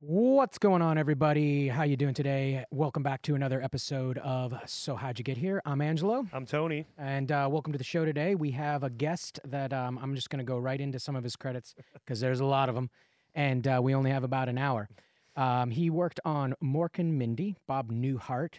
What's going on, everybody? How you doing today? Welcome back to another episode of So How'd You Get Here? I'm Angelo, I'm Tony. and uh, welcome to the show today. We have a guest that um, I'm just going to go right into some of his credits because there's a lot of them, and uh, we only have about an hour. Um, he worked on Mork and Mindy, Bob Newhart,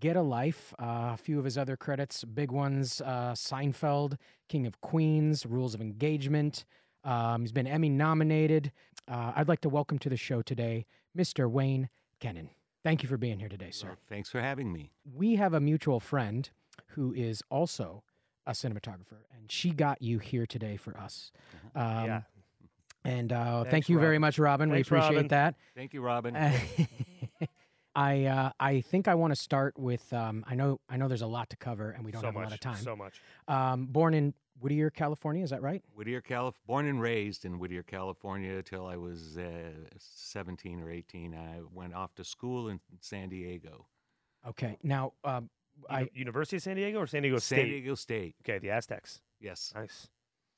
Get a Life, uh, a few of his other credits, big ones: uh, Seinfeld, King of Queens, Rules of Engagement. Um, he's been Emmy nominated. Uh, I'd like to welcome to the show today Mr. Wayne Kennan. Thank you for being here today, sir. Well, thanks for having me. We have a mutual friend who is also a cinematographer, and she got you here today for us. Um, yeah. And uh, thank Thanks, you very much, Robin. Thanks, we appreciate Robin. that. Thank you, Robin. I uh, I think I want to start with um, I know I know there's a lot to cover and we don't so have much. a lot of time. So much. Um, born in Whittier, California, is that right? Whittier, Calif- born and raised in Whittier, California, till I was uh, 17 or 18. I went off to school in San Diego, Okay. Now um, I University of San Diego or San Diego State? San Diego State. Okay, the Aztecs. Yes. Nice.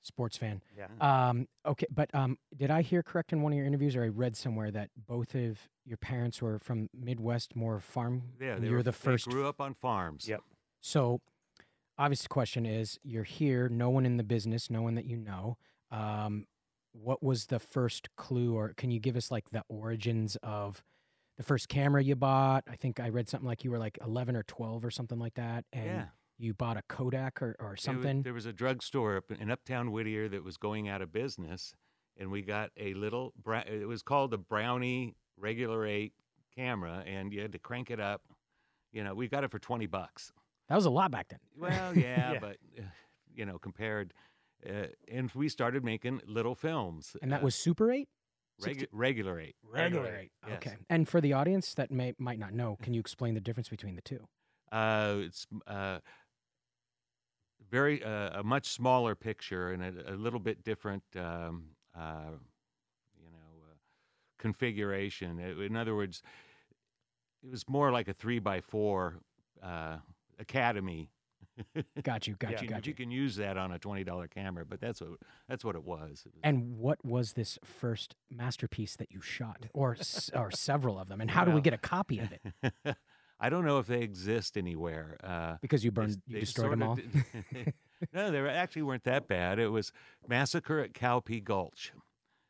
sports fan. Yeah. Um, okay, but um, did I hear correct in one of your interviews, or I read somewhere that both of your parents were from Midwest, more farm? Yeah, they you're were, the they first. grew up on farms. Yep. So, obvious question is, you're here, no one in the business, no one that you know. Um, what was the first clue, or can you give us like the origins of the first camera you bought? I think I read something like you were like 11 or 12 or something like that, and Yeah. you bought a Kodak or, or There was- something. There was a drugstore up in Uptown Whittier that was going out of business, and we got a little. It was called a Brownie Regular Eight camera, and you had to crank it up. You know, we got it for 20 bucks. That was a lot back then. Well, yeah, Yeah. but uh, you know, compared, uh, and we started making little films. And that uh, was Super 8? regu- regular eight. Regular eight. yes. Okay. And for the audience that may might not know, can you explain the difference between the two? Uh, it's uh, very uh, a much smaller picture and a, a little bit different, um, uh, you know, uh, configuration. I- In other words, it was more like a three by four uh, Academy. Got you. Got Yeah. you. Got you. you can use that on a twenty dollar camera, but that's what that's what it was. And what was this first masterpiece that you shot, or s- or several of them? And how do we get a copy of it? I don't know if they exist anywhere. Uh, Because you burned, s- you destroyed them all. did- no, they were- actually weren't that bad. It was Massacre at Cowpea Gulch.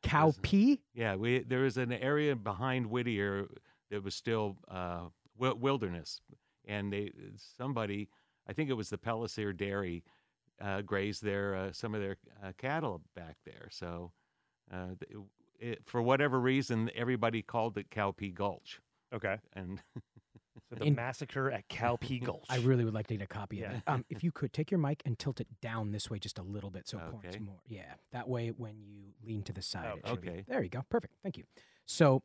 Cow was- pea? Yeah, we there was an area behind Whittier that was still uh, wi- wilderness, and they somebody, I think it was the Pellissier Dairy, uh, grazed their uh, some of their uh, cattle back there. So, uh, th- it, for whatever reason, everybody called it Cowpea Gulch, Okay. and So the In- massacre at Cowpea Gulch. I really would like to get a copy of Yeah. it. Um, if you could take your mic and tilt it down this way just a little bit, so it points more. Yeah, that way when you lean to the side. Oh, it should be- okay. there you go. Perfect. Thank you. So,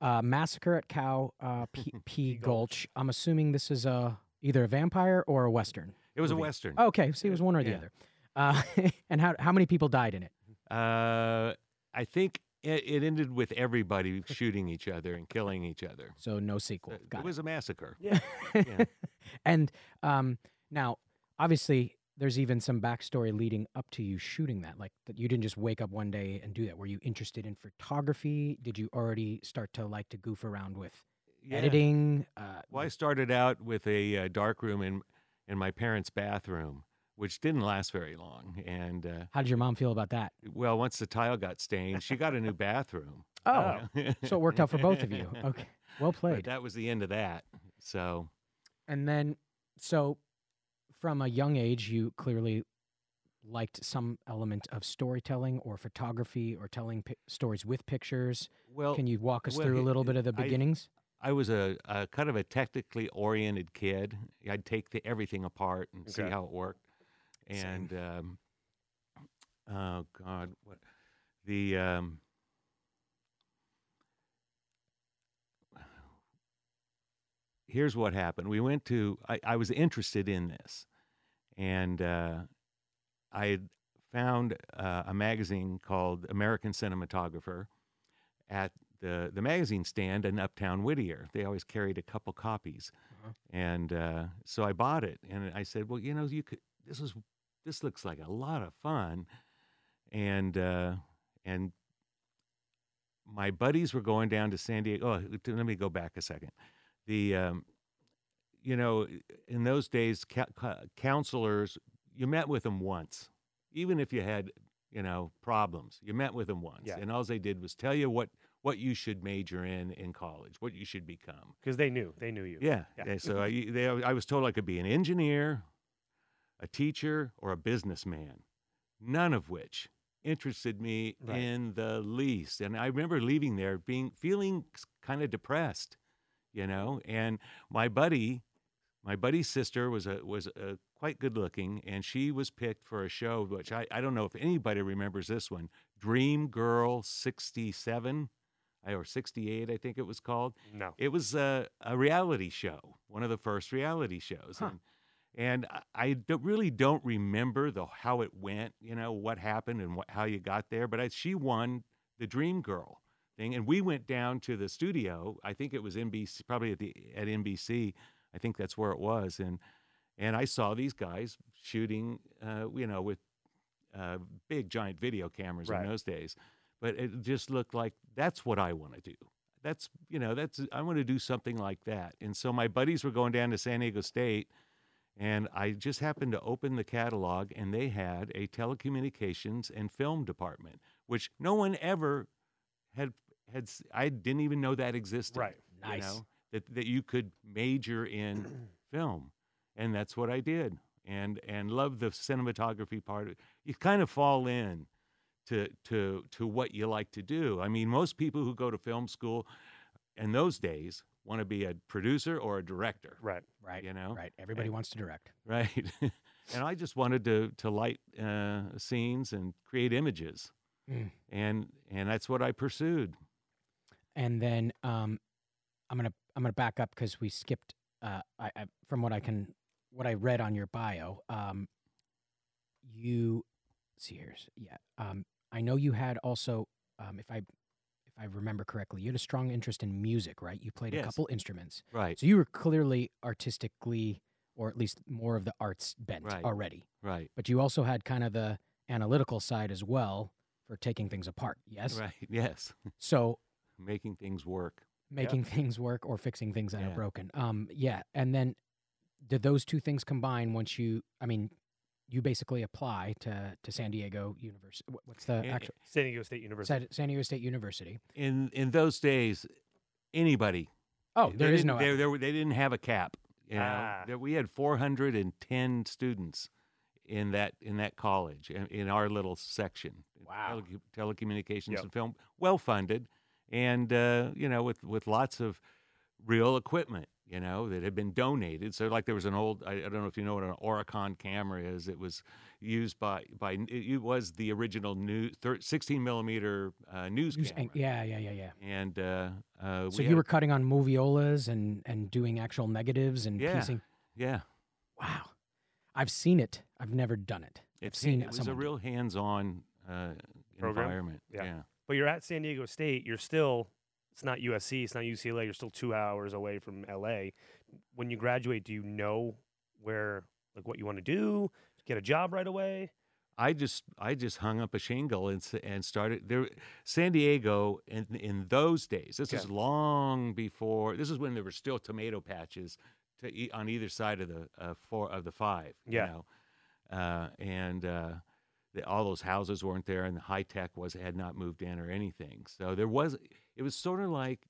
uh, massacre at Cow uh, P, P Gulch. I'm assuming this is a either a vampire or a western. it was a movie. western. Okay, so it was one or the Yeah. other. Uh, and how how many people died in it? Uh, I think it, it ended with everybody shooting each other and killing each other. So no sequel. Uh, Got it was a massacre. Yeah. yeah. and um, now, obviously, there's even some backstory leading up to you shooting that. Like that, you didn't just wake up one day and do that. Were you interested in photography? Did you already start to like to goof around with Yeah. editing? Uh, Well, I started out with a uh, dark room in in my parents' bathroom, which didn't last very long. And uh, how did your mom feel about that? well, once the tile got stained, she got a new bathroom. Oh, so it worked out for both of you. Okay, well played But played. that was the end of that. So And then, so from a young age, you clearly liked some element of storytelling or photography or telling pi- stories with pictures. well, Can you walk us well, through a he- little bit of the beginnings? I was a, a kind of a technically oriented kid. I'd take the, everything apart and see how it worked. And um, oh god, what the um, here's what happened. We went to. I, I was interested in this, and uh, I had found uh, a magazine called American Cinematographer at the the magazine stand in Uptown Whittier. They always carried a couple copies, Uh-huh. and uh, so I bought it. And I said, "Well, you know, you could. This is this looks like a lot of fun," and uh, and my buddies were going down to San Diego. Oh, let me go back a second. The um, you know, in those days, ca- counselors you met with them once, even if you had you know problems. You met with them once, Yeah. and all they did was tell you what what you should major in in college, what you should become. Because they knew. They knew you. Yeah. Yeah. yeah, So I, they, I was told I could be an engineer, a teacher, or a businessman, none of which interested me Right. in the least. And I remember leaving there being feeling kind of depressed, you know. And my buddy, my buddy's sister was a was a quite good looking, and she was picked for a show which I, I don't know if anybody remembers this one, Dream Girl '67 or '68, I think it was called. No. It was a, a reality show, one of the first reality shows. Huh. And, and I- don't, really don't remember the how it went, you know, what happened and what, how you got there. But I, she won the Dream Girl thing, and we went down to the studio. I think it was NBC, probably at the at NBC. I think that's where it was, and and I saw these guys shooting, uh, you know, with uh, big giant video cameras Right. in those days. But it just looked like that's what I want to do. That's you know that's I want to do something like that. And so my buddies were going down to San Diego State, and I just happened to open the catalog, and they had a telecommunications and film department, which no one ever had had. s- I didn't even know that existed. Right. You Nice. know that that you could major in film, and that's what I did. And and love the cinematography part. You kind of fall in to to to what you like to do. I mean, most people who go to film school in those days want to be a producer or a director, Right. Right. you know? Right. Everybody wants to direct. Right. and I just wanted to to light uh, scenes and create images, Mm. and and that's what I pursued. And then um, I'm gonna I'm gonna back up because we skipped. Uh, I, I from what I can what I read on your bio. Um, you see here's yeah. Um, I know you had also um, if I if I remember correctly, you had a strong interest in music, right? You played Yes. a couple instruments, Right. so you were clearly artistically, or at least more of the arts bent Right. already. Right. But you also had kind of the analytical side as well for taking things apart. Yes. Right. Yes. So Making things work. making things work or fixing things that are broken. Um, yeah, and then did those two things combine once you? I mean, you basically apply to to San Diego University. What's the Eh, actual San Diego State University. San, San Diego State University? In in those days, anybody. Oh, there is no. There, there, they didn't have a cap. You know, Ah. There- we had 410 students in that in that college in, in our little section. Wow. Tele- telecommunications Yep. and film, well funded, and uh, you know, with with lots of real equipment. You know that had been donated. So, like, there was an old. I, I don't know if you know what an Auricon camera is. It was used by by. It, it was the original new thir- 16 millimeter uh, news Use- camera. yeah, yeah, yeah, yeah. And uh, uh, So we you had- were cutting on moviolas and and doing actual negatives and Yeah. piecing. yeah. Wow, I've seen it. I've never done it. I've It's seen it was a someone do it. real hands-on uh, environment. Yeah. yeah. But you're at San Diego State. You're still. It's not USC. It's not UCLA. You're still two hours away from LA. When you graduate, do you know where, like, what you want to do? Get a job right away? I just I just hung up a shingle and and started there. San Diego in in those days. This is long before. This is when there were still tomato patches to e- on either side of the uh, four of the five. Yeah. You know? uh, and uh, the, all those houses weren't there, and the high tech was had not moved in or anything. So there was. It was sort of like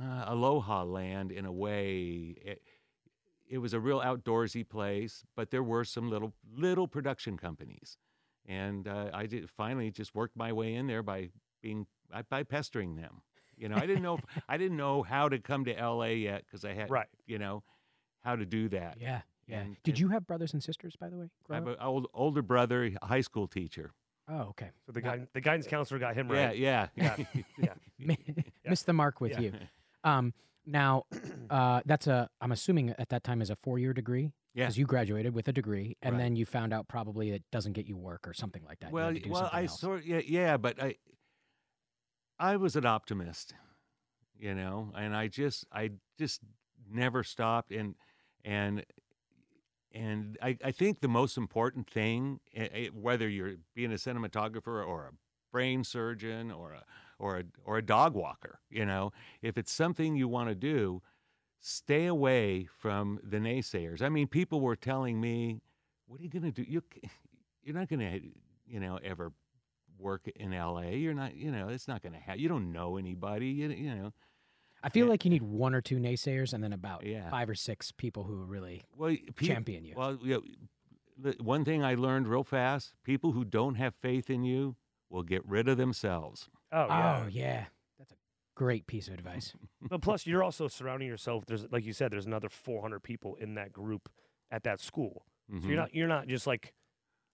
uh, Aloha Land in a way. It, it was a real outdoorsy place, but there were some little little production companies, and uh, I did finally just worked my way in there by being by, by pestering them. You know, I didn't know if, I didn't know how to come to L.A. yet because I had Right. you know how to do that. Yeah, yeah. And- Did and you have brothers and sisters, by the way? I have an old, older brother, a high school teacher. oh, okay. So the Now- guy, the guidance counselor got him right. Yeah, yeah, Yeah, yeah. Mi- Missed the mark with Yeah. you. Um, now, uh, that's a. I'm assuming at that time is a four year degree. Yeah. Because you graduated with a degree, and Right. then you found out probably it doesn't get you work or something like that. Well, had to do well, I else. sort yeah, yeah, but I I was an optimist, you know, and I just I just never stopped and and and I, I think the most important thing, eh, eh, whether you're being a cinematographer or a brain surgeon or a or a, or a dog walker. You know, if it's something you want to do, stay away from the naysayers. I mean, people were telling me, "What are you going to do? You you're not going to, you know, ever work in L.A. You're not, you know, it's not going to happen. You don't know anybody. You, you know." I feel Yeah. like you need one or two naysayers and then about Yeah. five or six people who really Well, pe- champion you. Well, you know, the one thing I learned real fast: people who don't have faith in you will get rid of themselves. Oh yeah. Oh yeah, that's a great piece of advice. But plus, you're also surrounding yourself. There's like you said, there's another 400 people in that group at that school. So Mhm. you're not you're not just like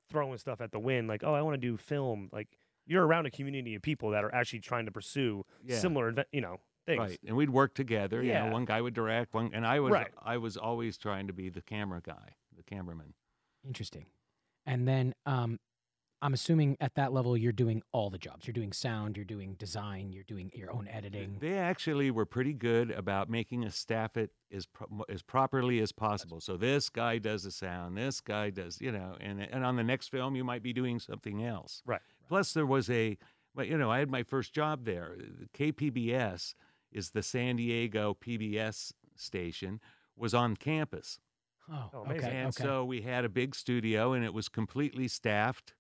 throwing stuff at the wind. Like, oh, I want to do film. Like you're around a community of people that are actually trying to pursue Yeah. similar, you know, things. Right, and we'd work together. You Yeah. know, one guy would direct, one, and I was Right. I was always trying to be the camera guy, the cameraman. Interesting. And then um, I'm assuming at that level you're doing all the jobs. You're doing sound, you're doing design, you're doing your own editing. They actually were pretty good about making us staff it as pro- as properly as possible. So this guy does the sound, this guy does, you know, and and on the next film you might be doing something else. Right. Plus there was a, but you know, I had my first job there. KPBS is the San Diego PBS station was on campus. Oh, Oh, okay. And okay. so we had a big studio, and it was completely staffed,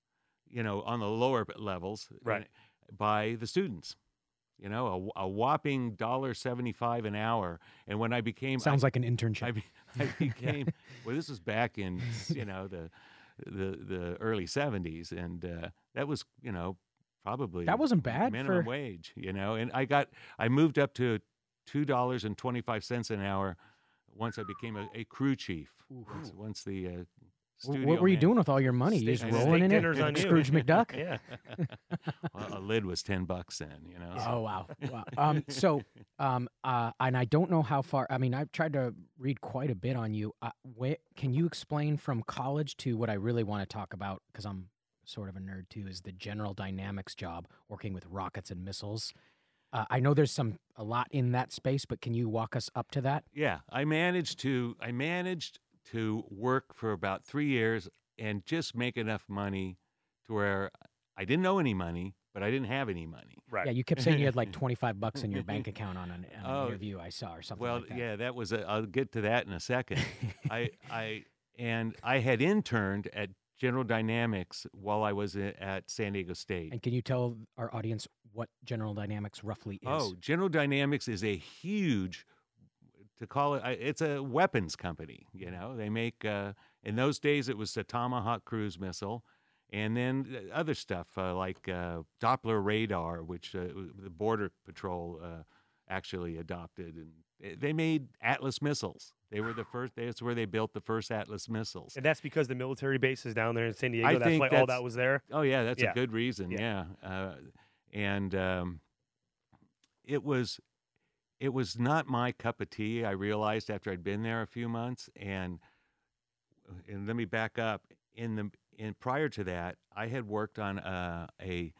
you know, on the lower levels, Right. uh, by the students. You know, a, a whopping dollar seventy-five an hour. And when I became, Sounds like an internship. I, be, I became. Well, this was back in you know the the the early seventies, and uh, that was you know probably that wasn't bad minimum for wage. You know, and I got I moved up to two dollars and twenty-five cents an hour once I became a, a crew chief. Once, once the uh, studio What were you man- doing with all your money? You just rolling in it? dinners on Like you. Scrooge McDuck? Yeah. Well, a lid was ten bucks then, you know. so- Oh wow! wow. Um, so, um, uh, and I don't know how far. I mean, I've tried to read quite a bit on you. Uh, where, can you explain from college to what I really want to talk about? Because I'm sort of a nerd too. Is the General Dynamics job working with rockets and missiles? Uh, I know there's some a lot in that space, but can you walk us up to that? Yeah, I managed to I managed to work for about three years and just make enough money to where I didn't owe any money, but I didn't have any money. Right. Yeah, you kept saying you had like 25 bucks in your bank account on an, on an Oh, interview I saw or something well, like that. yeah, that was a, I'll get to that in a second. I I and I had interned at General Dynamics while I was at San Diego State. And can you tell our audience what General Dynamics roughly is? Oh, General Dynamics is a huge, to call it, it's a weapons company. You know, they make, uh, in those days, it was the Tomahawk cruise missile. And then other stuff uh, like uh, Doppler radar, which uh, the Border Patrol uh, actually adopted. And they made Atlas missiles. They were the first, that's where they built the first Atlas missiles. And that's because the military base is down there in San Diego. that's think why all that was there. Oh yeah, that's Yeah. a good reason. Yeah, Yeah. Uh, and um, it was it was not my cup of tea. I realized after I'd been there a few months, and and let me back up. In the in prior to that, I had worked on uh, a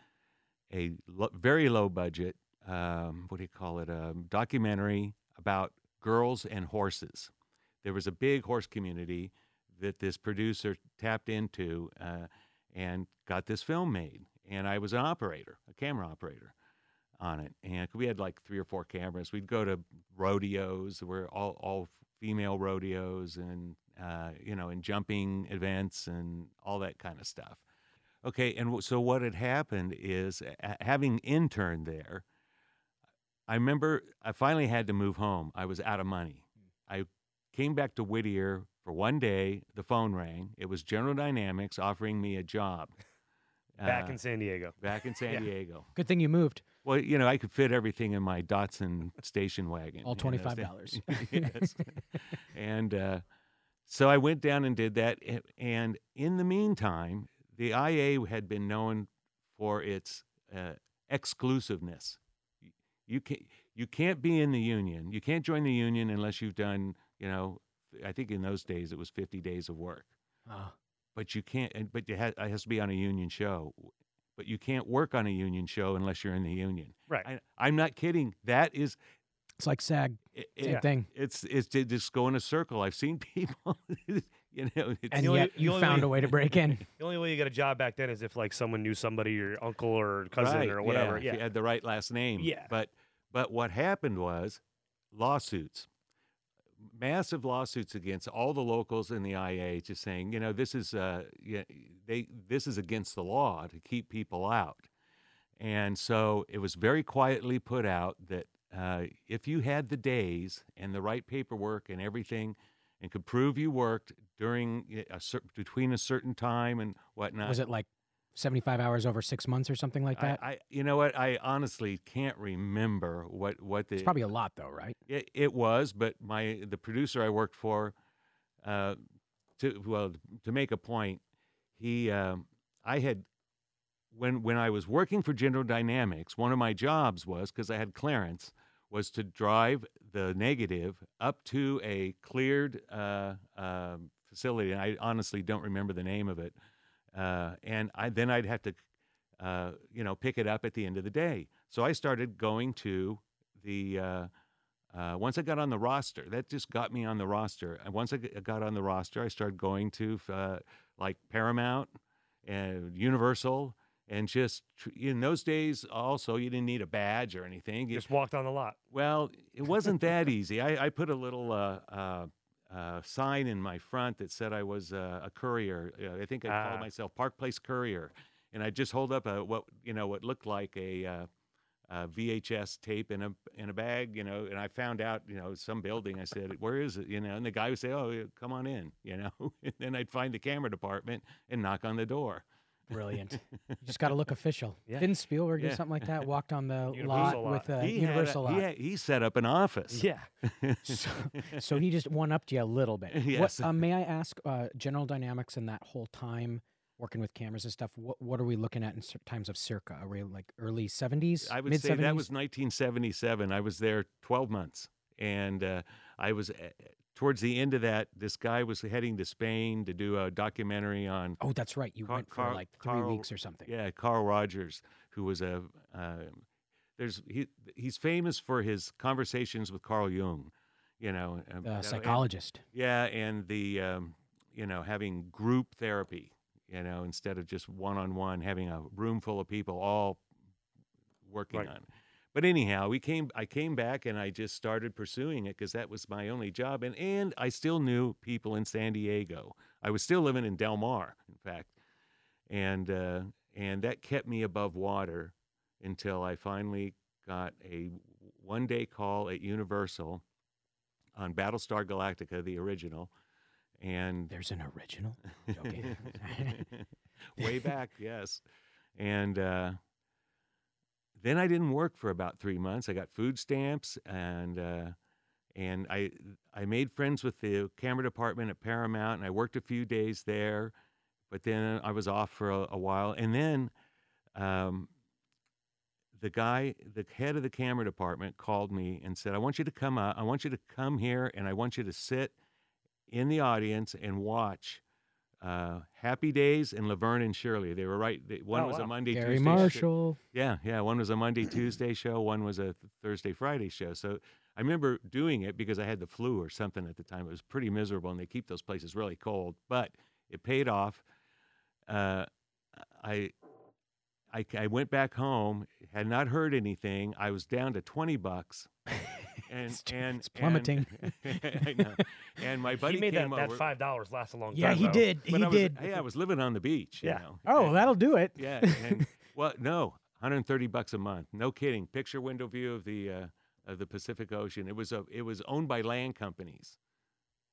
a lo- very low budget. Um, what do you call it? A documentary about girls and horses. There was a big horse community that this producer tapped into uh, and got this film made. And I was an operator, a camera operator on it. And we had like three or four cameras. We'd go to rodeos, were all, all female rodeos and, uh, you know, and jumping events and all that kind of stuff. Okay. And so what had happened is having interned there, I remember I finally had to move home. I was out of money. I came back to Whittier for one day. The phone rang. It was General Dynamics offering me a job. Back uh, in San Diego. back in San Yeah. Diego. Good thing you moved. Well, you know, I could fit everything in my Datsun station wagon. All you know, $25. yes. and uh, so I went down and did that. And in the meantime, the IA had been known for its uh, exclusiveness. You can't, you can't be in the union. You can't join the union unless you've done, you know, I think in those days it was 50 days of work Ah, but you can't. But it has, it has to be on a union show. But you can't work on a union show unless you're in the union. Right. I, I'm not kidding. That is, it's like SAG. it, Same it- thing. it's it's just go in a circle. I've seen people. You know, it's, and only- yet you found way- a way to break in. The only way you got a job back then is if like someone knew somebody, your uncle or cousin right, or whatever. Yeah, Yeah. if you had the right last name. Yeah. But but what happened was lawsuits, massive lawsuits against all the locals in the IA, just saying, you know, this is uh, yeah, they this is against the law to keep people out, and so it was very quietly put out that uh, if you had the days and the right paperwork and everything. And could prove you worked during a cer- between a certain time and whatnot. Was it like 75 hours over six months or something like that? I, I, you know what? I honestly can't remember what what the it's probably a lot, though, right? it, it was, but my the producer I worked for, uh, to well to make a point, he um, I had when when I was working for General Dynamics, one of my jobs was because I had clearance was to drive the negative up to a cleared uh, um facility. And I honestly don't remember the name of it. Uh, and I, then I'd have to, uh, you know, pick it up at the end of the day. So I started going to the. Uh, uh, once I got on the roster, that just got me on the roster. And once I got on the roster, I started going to uh, like Paramount and Universal, and just in those days, also you didn't need a badge or anything. You- Just walked on the lot. well, it wasn't that easy. I, I put a little uh, uh, uh, sign in my front that said I was uh, a courier. Uh, I think I Ah. called myself Park Place Courier, and I just hold up a what you know what looked like a, uh, a VHS tape in a in a bag, you know. And I found out, you know, some building. I said, "Where is it?" You know, and the guy would say, "Oh, come on in," you know. and then I'd find the camera department and knock on the door. Brilliant. you just got to look official. Yeah. Didn't Spielberg do something like that? Walked on the lot, lot. with a he Universal a, lot. he, had- he set up an office. Yeah. so, so he just one upped you a little bit. Yes. What, uh, may I ask, uh, General Dynamics and that whole time working with cameras and stuff, what, what are we looking at in times of circa? Are we like early 70s? I would mid say that was 1977. I was there 12 months, and uh, I was uh, towards the end of that. This guy was heading to Spain to do a documentary on Oh, that's right. You Car- went for Carl- like three Carl- weeks or something. yeah Carl Rogers, who was a uh, there's he he's famous for his conversations with Carl Jung, you know, uh, The and- psychologist. yeah, and the um, you know having group therapy, you know, instead of just one on one, having a room full of people all working Right. on. it. But anyhow, we came. I came back and I just started pursuing it because that was my only job, and and I still knew people in San Diego. I was still living in Del Mar, in fact, and uh, and that kept me above water until I finally got a one day call at Universal on Battlestar Galactica, the original, and There's an original. Okay. way back, yes. And uh, then I didn't work for about three months. I got food stamps, and uh, and I I made friends with the camera department at Paramount, and I worked a few days there. But then I was off for a, a while, and then um, the guy, the head of the camera department, called me and said, "I want you to come out. I want you to come here, and I want you to sit in the audience and watch." Uh, Happy Days and Laverne and Shirley. They were right. They, one Oh, was a. Monday, Garry Tuesday. show- Marshall. Yeah, yeah. One was a Monday, Tuesday show. One was a th- Thursday, Friday show. So I remember doing it because I had the flu or something at the time. It was pretty miserable, and they keep those places really cold. But it paid off. Uh, I, I, I went back home. Had not heard anything. I was down to twenty bucks. And It's- and it's plummeting. And, I know. And my buddy he made that, came that over. five dollars last a long Yeah, time. Yeah, he though. did. but he I was, did. Hey, I was living on the beach. you Yeah. know. Oh, And- that'll do it. yeah. And, well, no, 130 bucks a month. No kidding. Picture window view of the uh, of the Pacific Ocean. It was a it was owned by land companies.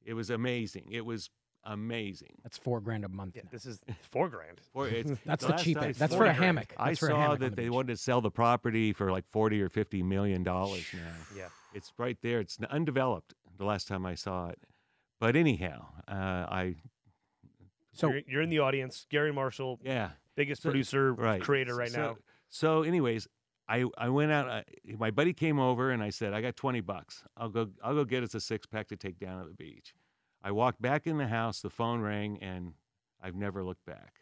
It was amazing. It was amazing. That's four grand a month. Yeah, this is four grand. For it's, That's the the cheapest. That's for a grand. hammock. I That's for a saw hammock that the they beach. wanted to sell the property for like 40 or 50 million dollars now. Yeah. It's right there. It's undeveloped. The last time I saw it. But anyhow, uh, I So you're, you're in the audience. Garry Marshall, yeah. biggest So- producer, right creator right so, now. So, anyways, I I went out. I, my buddy came over and I said, "I got twenty bucks. I'll go. I'll go get us a six pack to take down at the beach." I walked back in the house. The phone rang, and I've never looked back.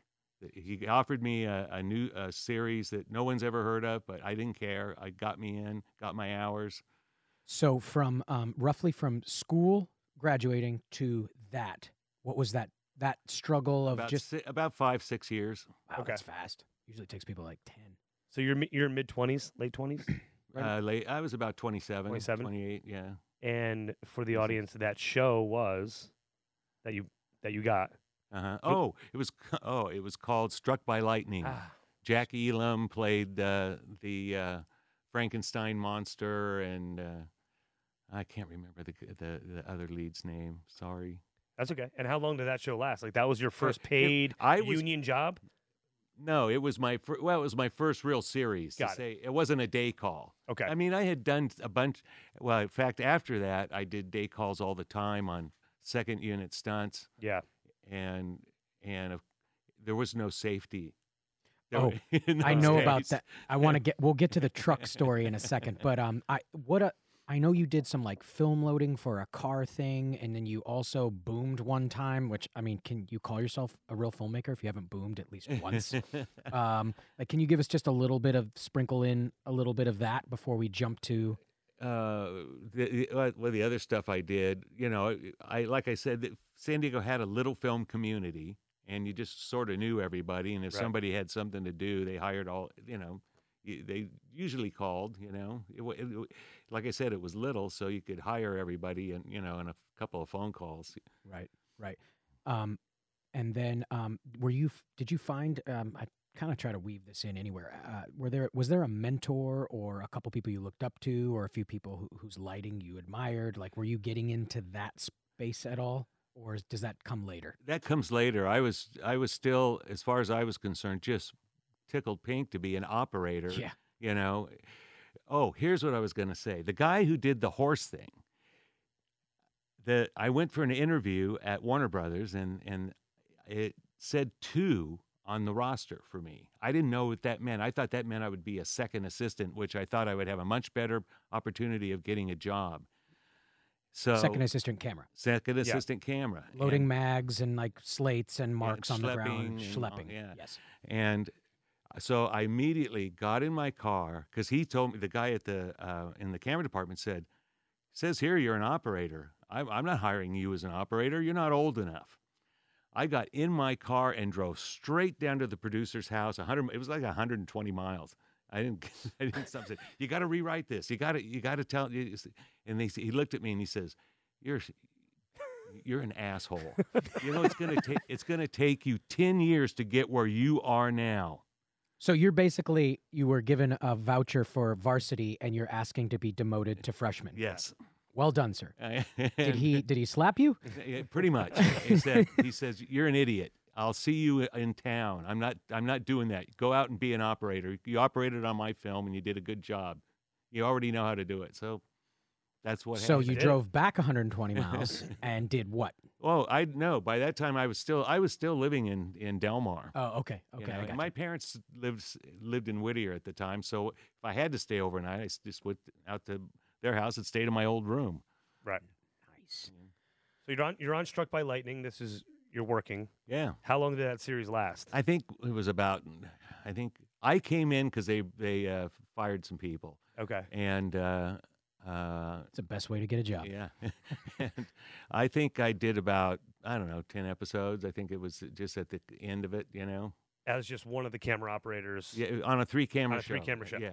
He offered me a, a new a series that no one's ever heard of, but I didn't care. I got me in, got my hours. So from um, roughly from school graduating to that, what was that that struggle of about just si- about five six years. wow, Okay. that's fast. Usually it takes people like ten. So you're you're mid twenties, late twenties, Right. Uh, late, I was about 27, 27? 28, yeah. and for the audience, that show was that you that you got. Uh-huh. Oh, it was oh, it was called Struck by Lightning. Ah, Jack Elam played uh, the uh, Frankenstein monster, and uh, I can't remember the, the the other lead's name. Sorry. that's okay. And how long did that show last? Like that was your first paid I was union job? no, it was my fir- well, it was my first real series. Got to it. say it wasn't a day call. Okay. I mean, I had done a bunch. Well, in fact, after that, I did day calls all the time on second unit stunts, yeah. and and of there was no safety. Oh, I those know about that. I want to get. We'll get to the truck story in a second, but um, I what a. I know you did some like film loading for a car thing, and then you also boomed one time. Which I mean, can you call yourself a real filmmaker if you haven't boomed at least once? um, like, can you give us just a little bit of sprinkle in a little bit of that before we jump to? uh, the, the- uh, well, the other stuff I did, you know, I like I said, San Diego had a little film community, and you just sort of knew everybody. And if Right. somebody had something to do, they hired all, you know, they usually called. You know, it, it, like I said, it was little, so you could hire everybody, and you know, in a couple of phone calls. Right, right. Um, and then um, were you? Did you find? Um, I kind of try to weave this in anywhere. Uh, were there? Was there a mentor or a couple people you looked up to, or a few people who, whose lighting you admired? Like, were you getting into that space at all, or does that come later? That comes later. I was, I was still, as far as I was concerned, just tickled pink to be an operator. Yeah. you know oh here's what i was going to say the guy who did the horse thing the i went for an interview at warner brothers and and it said two on the roster for me i didn't know what that meant i thought that meant i would be a second assistant which i thought i would have a much better opportunity of getting a job so Second assistant camera, second assistant camera loading and- mags and like slates and marks on the ground, schlepping and all- yeah. Yes. And so I immediately got in my car because he told me the guy at the uh, in the camera department said, "Says here you're an operator. I'm, I'm not hiring you as an operator. You're not old enough." I got in my car and drove straight down to the producer's house. 100. It was like 120 miles. I didn't. I didn't stop. Saying, you got to rewrite this. You got to. You got to tell. And they, he looked at me and he says, "You're." You're an asshole. You know it's gonna take it's gonna take you ten years to get where you are now. So you're basically you were given a voucher for varsity, and you're asking to be demoted to freshman. Yes. Well done, sir. Uh, did he? Did he slap you? Pretty much. He said. He says, "You're an idiot. I'll see you in town. I'm not. I'm not doing that. Go out and be an operator. You operated on my film, and you did a good job. You already know how to do it. So that's what. So happened. you drove back 120 miles and did what? Well, I know. By that time, I was still. I was still living in in Del Mar. Oh, okay, you okay. know, I my you. parents lived lived in Whittier at the time, so if I had to stay overnight, I just went out to their house and stayed in my old room. Right. Nice. So you're on you're on Struck by Lightning. This is you're working. Yeah. How long did that series last? I think it was about. I think I came in because they they uh, fired some people, Okay. and uh, uh, It's the best way to get a job. yeah, and I think I did about I don't know ten episodes. I think it was just at the end of it, you know, As just one of the camera operators. yeah, on a three camera On a show. three-camera show. Yeah,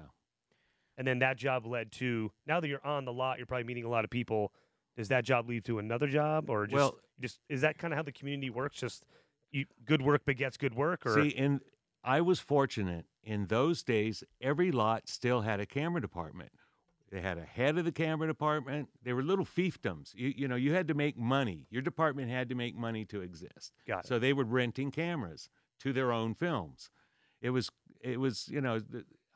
And then that job led to now that you're on the lot, you're probably meeting a lot of people. Does that job lead to another job, or just Well- just is that kind of how the community works? Just you, good work begets good work, or See, and I was fortunate in those days. Every lot still had a camera department. They had a head of the camera department. They were little fiefdoms. You, you know, you had to make money. Your department had to make money to exist. got it. So they were renting cameras to their own films. It was, it was, you know,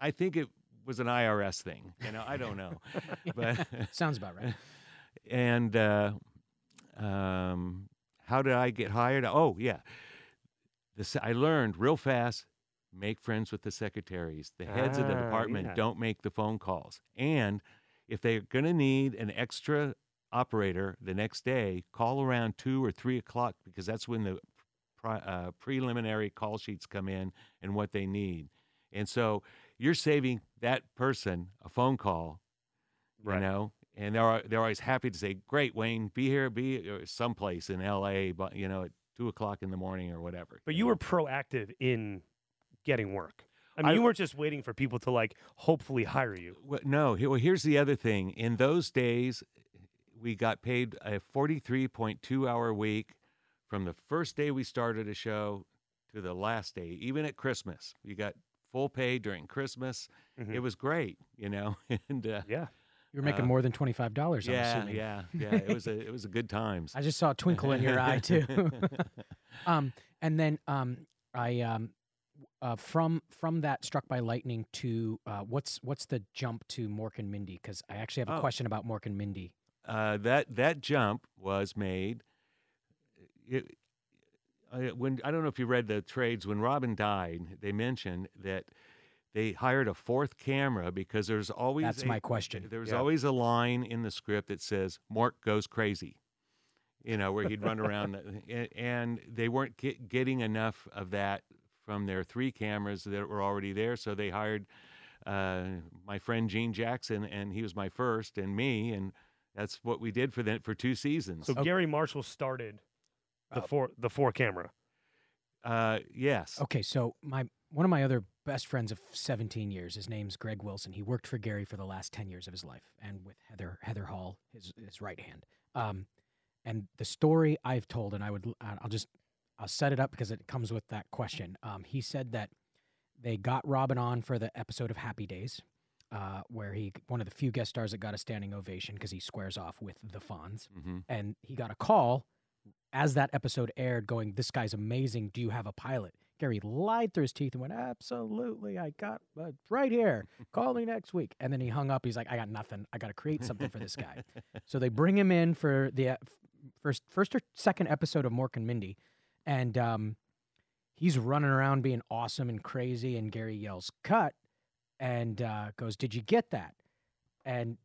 I think it was an IRS thing. You know, I don't know, but Sounds about right. and uh, um, how did I get hired? Oh, yeah. The, se- I learned real fast make friends with the secretaries. The heads of the Ah, department yeah. don't make the phone calls. And if they're going to need an extra operator the next day, call around two or three o'clock because that's when the pri- uh, preliminary call sheets come in and what they need. And so you're saving that person a phone call Right. you know and they're they're always happy to say, "Great, Wayne, be here, be someplace in L.A. But you know, at two o'clock in the morning or whatever." But you were proactive in getting work. I mean, I- you weren't just waiting for people to like hopefully hire you. Well, no. Well, here's the other thing. In those days, we got paid a 43.2 hour week from the first day we started a show to the last day, even at Christmas. We got full pay during Christmas. Mhm. It was great, you know. and uh, Yeah. You were making Uh, more than twenty five dollars. I'm yeah, assuming. yeah, yeah. It was a it was a good times. I just saw a twinkle in your eye too. um, and then um, I um, uh, from from that struck by lightning to uh, what's what's the jump to Mork and Mindy? Because I actually have a Oh. question about Mork and Mindy. uh, that that jump was made. It, I, when I don't know if you read the trades when Robin died, they mentioned that they hired a fourth camera because there's always That's a- my question. There was Yeah. always a line in the script that says "Mork goes crazy," you know, where he'd run around, and they weren't get, getting enough of that from their three cameras that were already there, so they hired uh, my friend Gene Jackson, and he was my first, and me, and that's what we did for the, for two seasons. So Garry Marshall started the four the four camera. uh, yes, Okay, so my one of my other best friends of 17 years, his name's Greg Wilson. He worked for Garry for the last 10 years of his life, and with Heather Heather Hall, his his right hand. Um, and the story I've told, and I would uh, I'll just I'll set it up because it comes with that question. Um, he said that they got Robin on for the episode of Happy Days, uh, where he one of the few guest stars that got a standing ovation because he squares off with the Fonz. Hmm and he got a call as that episode aired going this guy's amazing. Do you have a pilot? Garry lied through his teeth and went absolutely. I got uh, right here. Call me next week. And then he hung up. He's like i got nothing. I got to create something for this guy. So they bring him in for the uh, first first or second episode of mork and mindy and um, he's running around being awesome and crazy and garry yells cut and uh, goes did you get that and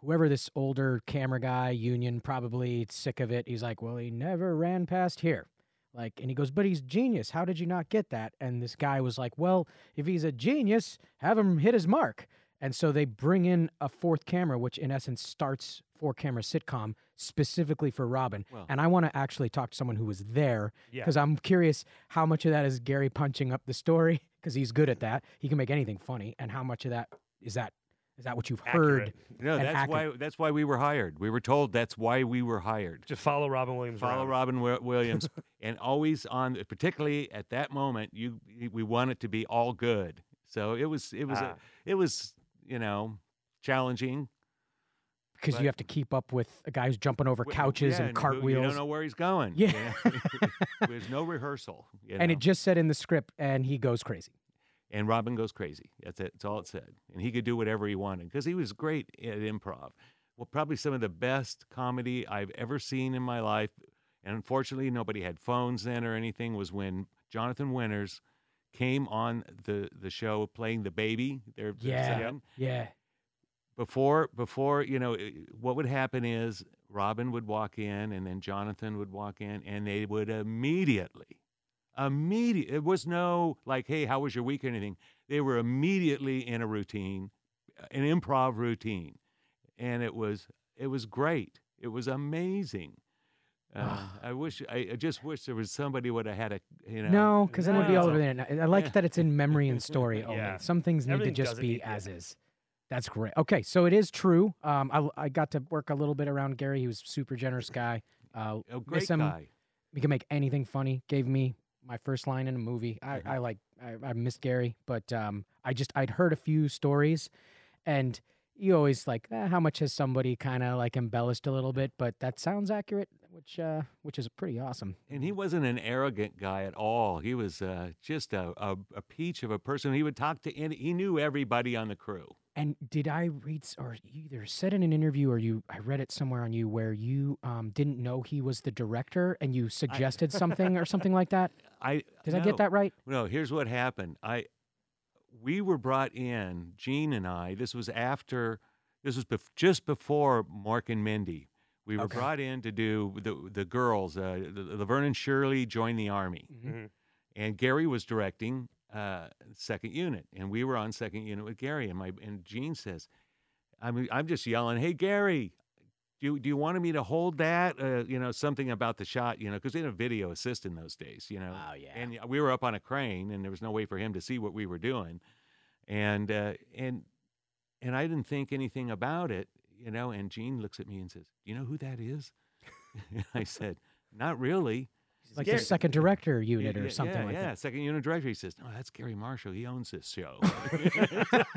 whoever this older camera guy, Union, probably sick of it. He's like, well, he never ran past here. Like, and he goes, but he's genius. How did you not get that? And this guy was like, well, if he's a genius, have him hit his mark. And so they bring in a fourth camera, which in essence starts four camera sitcom specifically for Robin. Well- and I want to actually talk to someone who was there Yeah. because I'm curious how much of that is Garry punching up the story because he's good at that. He can make anything funny. And how much of that is that? Is that what you've heard? No, that's accurate. why that's why we were hired. We were told that's why we were hired. Just follow Robin Williams. follow around. Robin Wi- Williams, and always on, particularly at that moment, you we want it to be all good. So it was it was Ah. a, it was you know challenging. because you have to keep up with a guy who's jumping over W- couches yeah, and who- You don't know where he's going. Yeah. you? There's no rehearsal. you and it just said in the script, and he goes crazy. and Robin goes crazy. That's it. That's all it said. And he could do whatever he wanted because he was great at improv. Well, probably some of the best comedy I've ever seen in my life. And unfortunately, nobody had phones then or anything. Was when Jonathan Winters came on the the show playing the baby. Their, their Yeah. son. Yeah, Before before you know what would happen is Robin would walk in and then Jonathan would walk in and they would immediately immediate it was no like hey how was your week or anything they were immediately in a routine an improv routine and it was it was great it was amazing uh, I wish I, I just wish there was somebody would have had a you know no, because then it would be all over there. I like Yeah. that it's in memory and story only. Yeah. Some things need to just be need- yeah. as is. That's great. Okay, so it is true. Um, I, I got to work a little bit around Garry. He was a super generous guy. Uh, a great him. guy he can make anything funny. Gave me my first line in a movie. I, Mhm. I like I, I miss Garry, but um, I just I'd heard a few stories, and you always like eh, how much has somebody kind of like embellished a little bit, but that sounds accurate, which uh, which is pretty awesome. And he wasn't an arrogant guy at all. He was uh, just a, a, a peach of a person. He would talk to any, he knew everybody on the crew. And did I read or you either said in an interview or you I read it somewhere on you where you um, didn't know he was the director and you suggested something or something like that? I Did I get that right? No, here's what happened. I we were brought in, Gene and I. This was after. This was bef- just before Mork and Mindy. We were Okay. brought in to do the the girls. Uh, Laverne and Shirley joined the army, Mhm. and Garry was directing uh, second unit, and we were on second unit with Garry. And my and Gene says, I'm I'm just yelling, "Hey Garry, do you, do you want me to hold that? Uh, you know, something about the shot, you know, because they had a video assist in those days, you know. Oh, yeah. And we were up on a crane, and there was no way for him to see what we were doing, and uh, and and I didn't think anything about it, you know. And Gene looks at me and says, Do "You know who that is?" I said, "Not really." Like Garry- the second director unit Yeah, or something yeah, like yeah. that. Second unit director. He says, "No, that's Garry Marshall. He owns this show."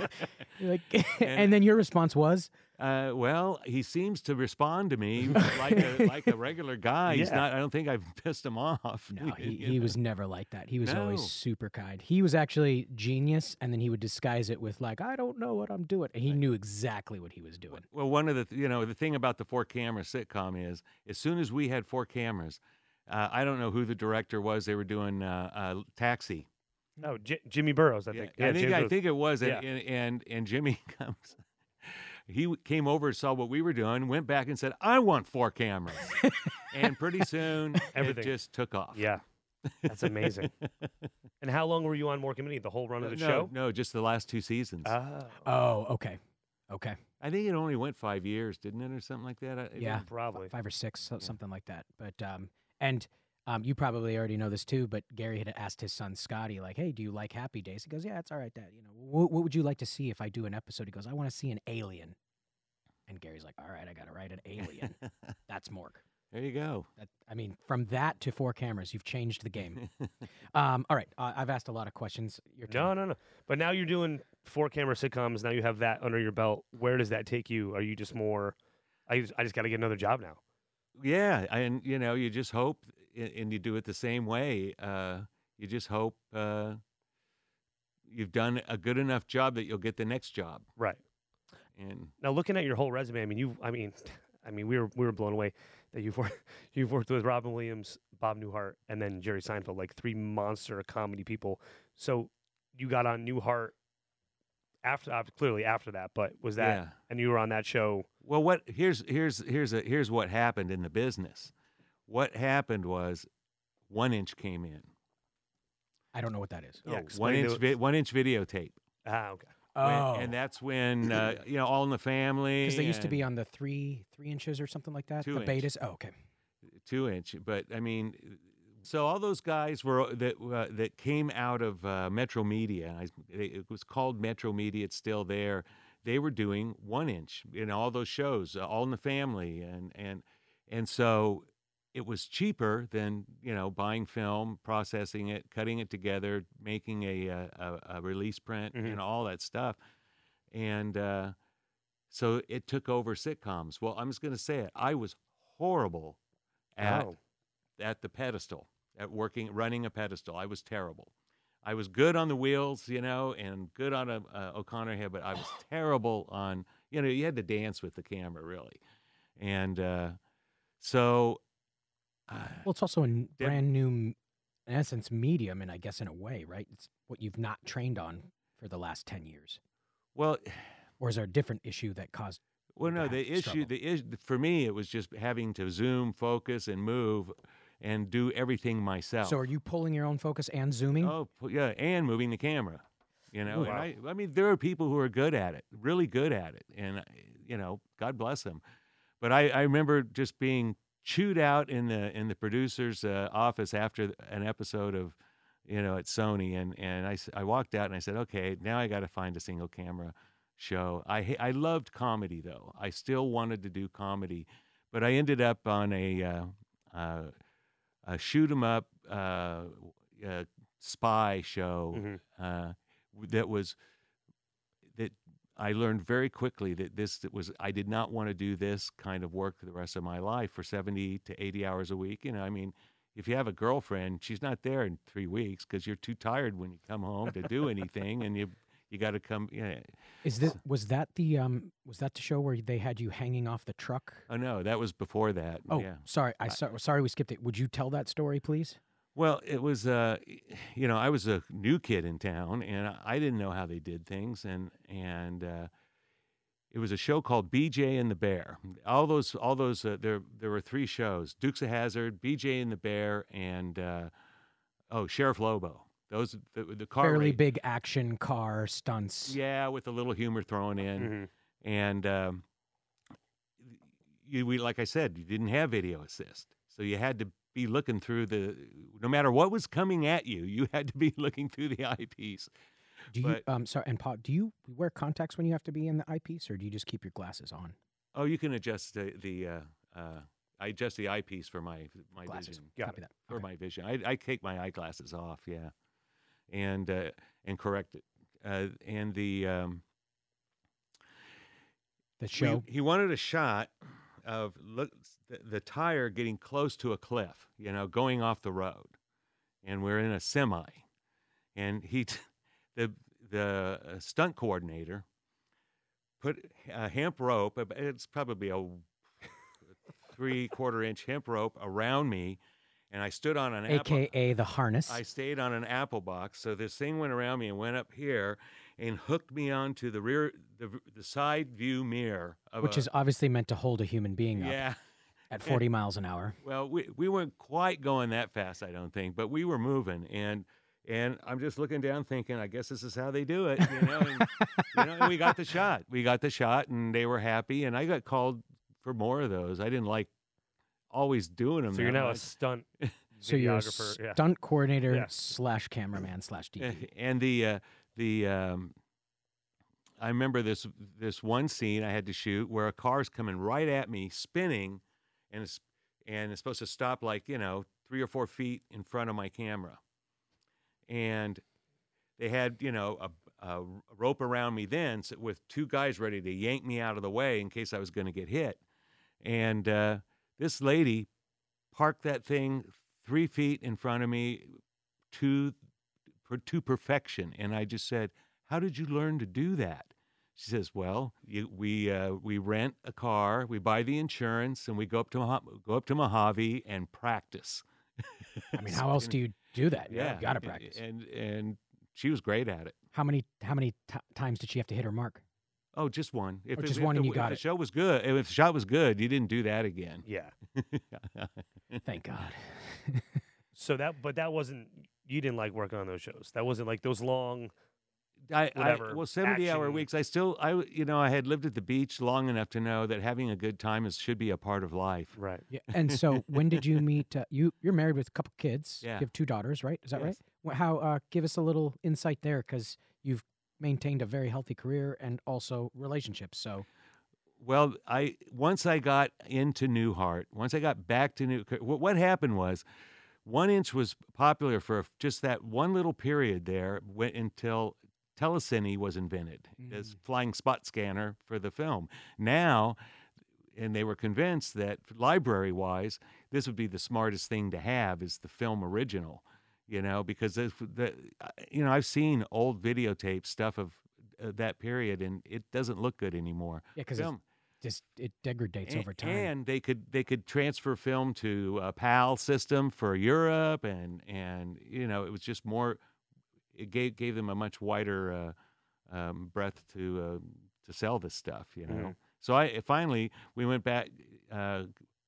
Like, and then your response was, Uh, well, he seems to respond to me like a like a regular guy. He's not. I don't think I've pissed him off. no, he, he know? was never like that. He was always super kind. He was actually genius, and then he would disguise it with like, I don't know what I'm doing. And he knew exactly what he was doing. Well, one of the you know the thing about the four camera sitcom is as soon as we had four cameras, uh, I don't know who the director was. They were doing uh, uh, Taxi. No, J- Jimmy Burrows, I Yeah, think. I think Jimmy I Burrows. think it was, and Yeah. and, and and Jimmy comes. He came over, saw what we were doing, went back and said, "I want four cameras," and pretty soon Everything. it just took off. Yeah, that's amazing. and how long were you on Mork and Mindy? The whole run of the no, show? no, just the last two seasons. Oh, Oh, okay. Okay. I think it only went five years, didn't it, or something like that? I- it Yeah. probably. Five or six, so- something like that. But, um, and, um, you probably already know this too, but Garry had asked his son Scotty, like, "Hey, do you like Happy Days?" He goes, "Yeah, it's all right, Dad. You know, what, what would you like to see if I do an episode?" He goes, "I want to see an alien." And Garry's like, "All right, I got to write an alien. That's Mork." there you go. That, I mean, from that to four cameras, you've changed the game. um, all right, uh, I've asked a lot of questions. Your No, turn. no, no. But now you're doing four camera sitcoms. Now you have that under your belt. Where does that take you? Are you just more? I just, I just got to get another job now. Yeah, and you know, you just hope, and you do it the same way. Uh, you just hope uh, you've done a good enough job that you'll get the next job. Right. And Now looking at your whole resume, I mean, you, I mean, I mean, we were we were blown away that you've worked you've worked with Robin Williams, Bob Newhart, and then Jerry Seinfeld, like three monster comedy people. So you got on Newhart after, uh, clearly after that, but was that yeah. and you were on that show? Well, what here's here's here's a here's what happened in the business. What happened was, one inch came in. I don't know what that is. Yeah, one explain inch to- vi- one inch videotape. Ah, okay. When- Oh, and that's when uh, you know All in the Family. because they used to be on the three three inches or something like that. Two the inch. betas. Oh, okay. two inch. But I mean, so all those guys were that uh, that came out of uh, Metro Media. I, it was called Metro Media. It's still there. They were doing one inch in all those shows, uh, All in the Family, and and and so it was cheaper than you know buying film, processing it, cutting it together, making a uh, a, a release print, Mhm. and all that stuff. And uh, so it took over sitcoms. Well, I'm just going to say it. I was horrible at oh, at the pedestal, at working, running a pedestal. I was terrible. I was good on the wheels, you know, and good on a, a O'Connor head, but I was terrible on, you know, you had to dance with the camera really, and uh, so. Uh, Well, it's also a n- Did- brand new, in essence, medium, and I guess in a way, right? It's what you've not trained on for the last ten years. well, Or is there a different issue that caused? well, no, the issue, struggle. the is for me, it was just having to zoom, focus, and move, and do everything myself. So, are you pulling your own focus and zooming? Oh, yeah, and moving the camera. You know, Wow. I, I mean, there are people who are good at it, really good at it, and you know, God bless them. But I, I remember just being chewed out in the in the producer's uh, office after an episode of, you know, at Sony, and and I, I walked out and I said, okay, now I got to find a single camera show. I I loved comedy though. I still wanted to do comedy, but I ended up on a uh, uh, a shoot 'em up uh, uh, spy show Mhm. uh, that was that I learned very quickly that this that was I did not want to do this kind of work for the rest of my life for 70 to 80 hours a week. You know, I mean, if you have a girlfriend, she's not there in three weeks because you're too tired when you come home to do anything, and you you got to come. Yeah. Is this was that the um was that the show where they had you hanging off the truck? Oh no, that was before that. Oh, yeah. sorry, I so, sorry we skipped it. Would you tell that story, please? Well, it was, uh, you know, I was a new kid in town, and I- didn't know how they did things, and and uh, it was a show called BJ and the Bear. All those, all those, uh, there there were three shows: Dukes of Hazzard, BJ and the Bear, and uh, oh, Sheriff Lobo. Those the, the car Fairly race- big action car stunts. yeah, with a little humor thrown in, Mhm. and um, you, we like I said, you didn't have video assist, so you had to be looking through the. No matter what was coming at you, you had to be looking through the eyepiece. Do you But- um sorry and Paul, do you wear contacts when you have to be in the eyepiece or do you just keep your glasses on? Oh, you can adjust the the. Uh, uh, I adjust the eyepiece for my my Glasses. vision. Got Copy that. for Okay. my vision. I, I take my eyeglasses off, yeah, and uh, and correct it. Uh, and the um, The we- show. he wanted a shot of look the, the tire getting close to a cliff, you know, going off the road, and we're in a semi, and he t- the the uh, stunt coordinator put a hemp rope. It's probably a three quarter inch hemp rope around me, and I stood on an apple. AKA the harness. I stayed on an apple box, so this thing went around me and went up here and hooked me onto the rear, the, the side view mirror of which a, is obviously meant to hold a human being up yeah. at 40 miles an hour. Well, we we weren't quite going that fast, I don't think, but we were moving, and and I'm just looking down, thinking, I guess this is how they do it, you know. And, you know, and we got the shot. We got the shot, and they were happy. And I got called for more of those. I didn't like always doing them. So you're that now a stunt So you're a videographer. Yeah. stunt coordinator Yeah. slash cameraman slash DP. and the uh, the um, I remember this this one scene I had to shoot where a car's coming right at me, spinning, and it's and it's supposed to stop like you know three or four feet in front of my camera, and they had you know a, a rope around me then with two guys ready to yank me out of the way in case I was going to get hit, and uh, this lady parked that thing three feet in front of me to to perfection. And I just said, "How did you learn to do that?" She says, "Well, you, we uh, we rent a car, we buy the insurance, and we go up to go up to Mojave and practice." I mean, how else do you do that? Yeah, you got to and- practice. And and she was great at it. How many how many t- times did she have to hit her mark? Oh, just one. If Oh, it- just if one the, and you if got the it. show was good, if the shot was good, you didn't do that again. Yeah. Thank God. So that, but that wasn't. You didn't like working on those shows. That wasn't like those long. I, I whatever, well, seventy-hour weeks. I still, I, w- you know, I had lived at the beach long enough to know that having a good time is should be a part of life. Right. Yeah. And so, when did you meet? Uh, you you're married with a couple kids. Yeah. You have two daughters, right? Is that right? Yes. Wh- How? Uh, give us a little insight there, because you've maintained a very healthy career and also relationships. So, Well, I once I got into Newhart, once I got back to New, what, what happened was, one inch was popular for just that one little period there, went until telecine was invented as Mm. flying spot scanner for the film. Now, and they were convinced that library wise, this would be the smartest thing to have is the film original, you know, because the, the uh, you know I've seen old videotape stuff of uh, that period, and it doesn't look good anymore. yeah, because just it degradates a- over time. And they could they could transfer film to a PAL system for Europe, and and you know it was just more. It gave gave them a much wider uh, um, breadth to uh, to sell this stuff, you know. Mhm. So I finally we went back. Uh,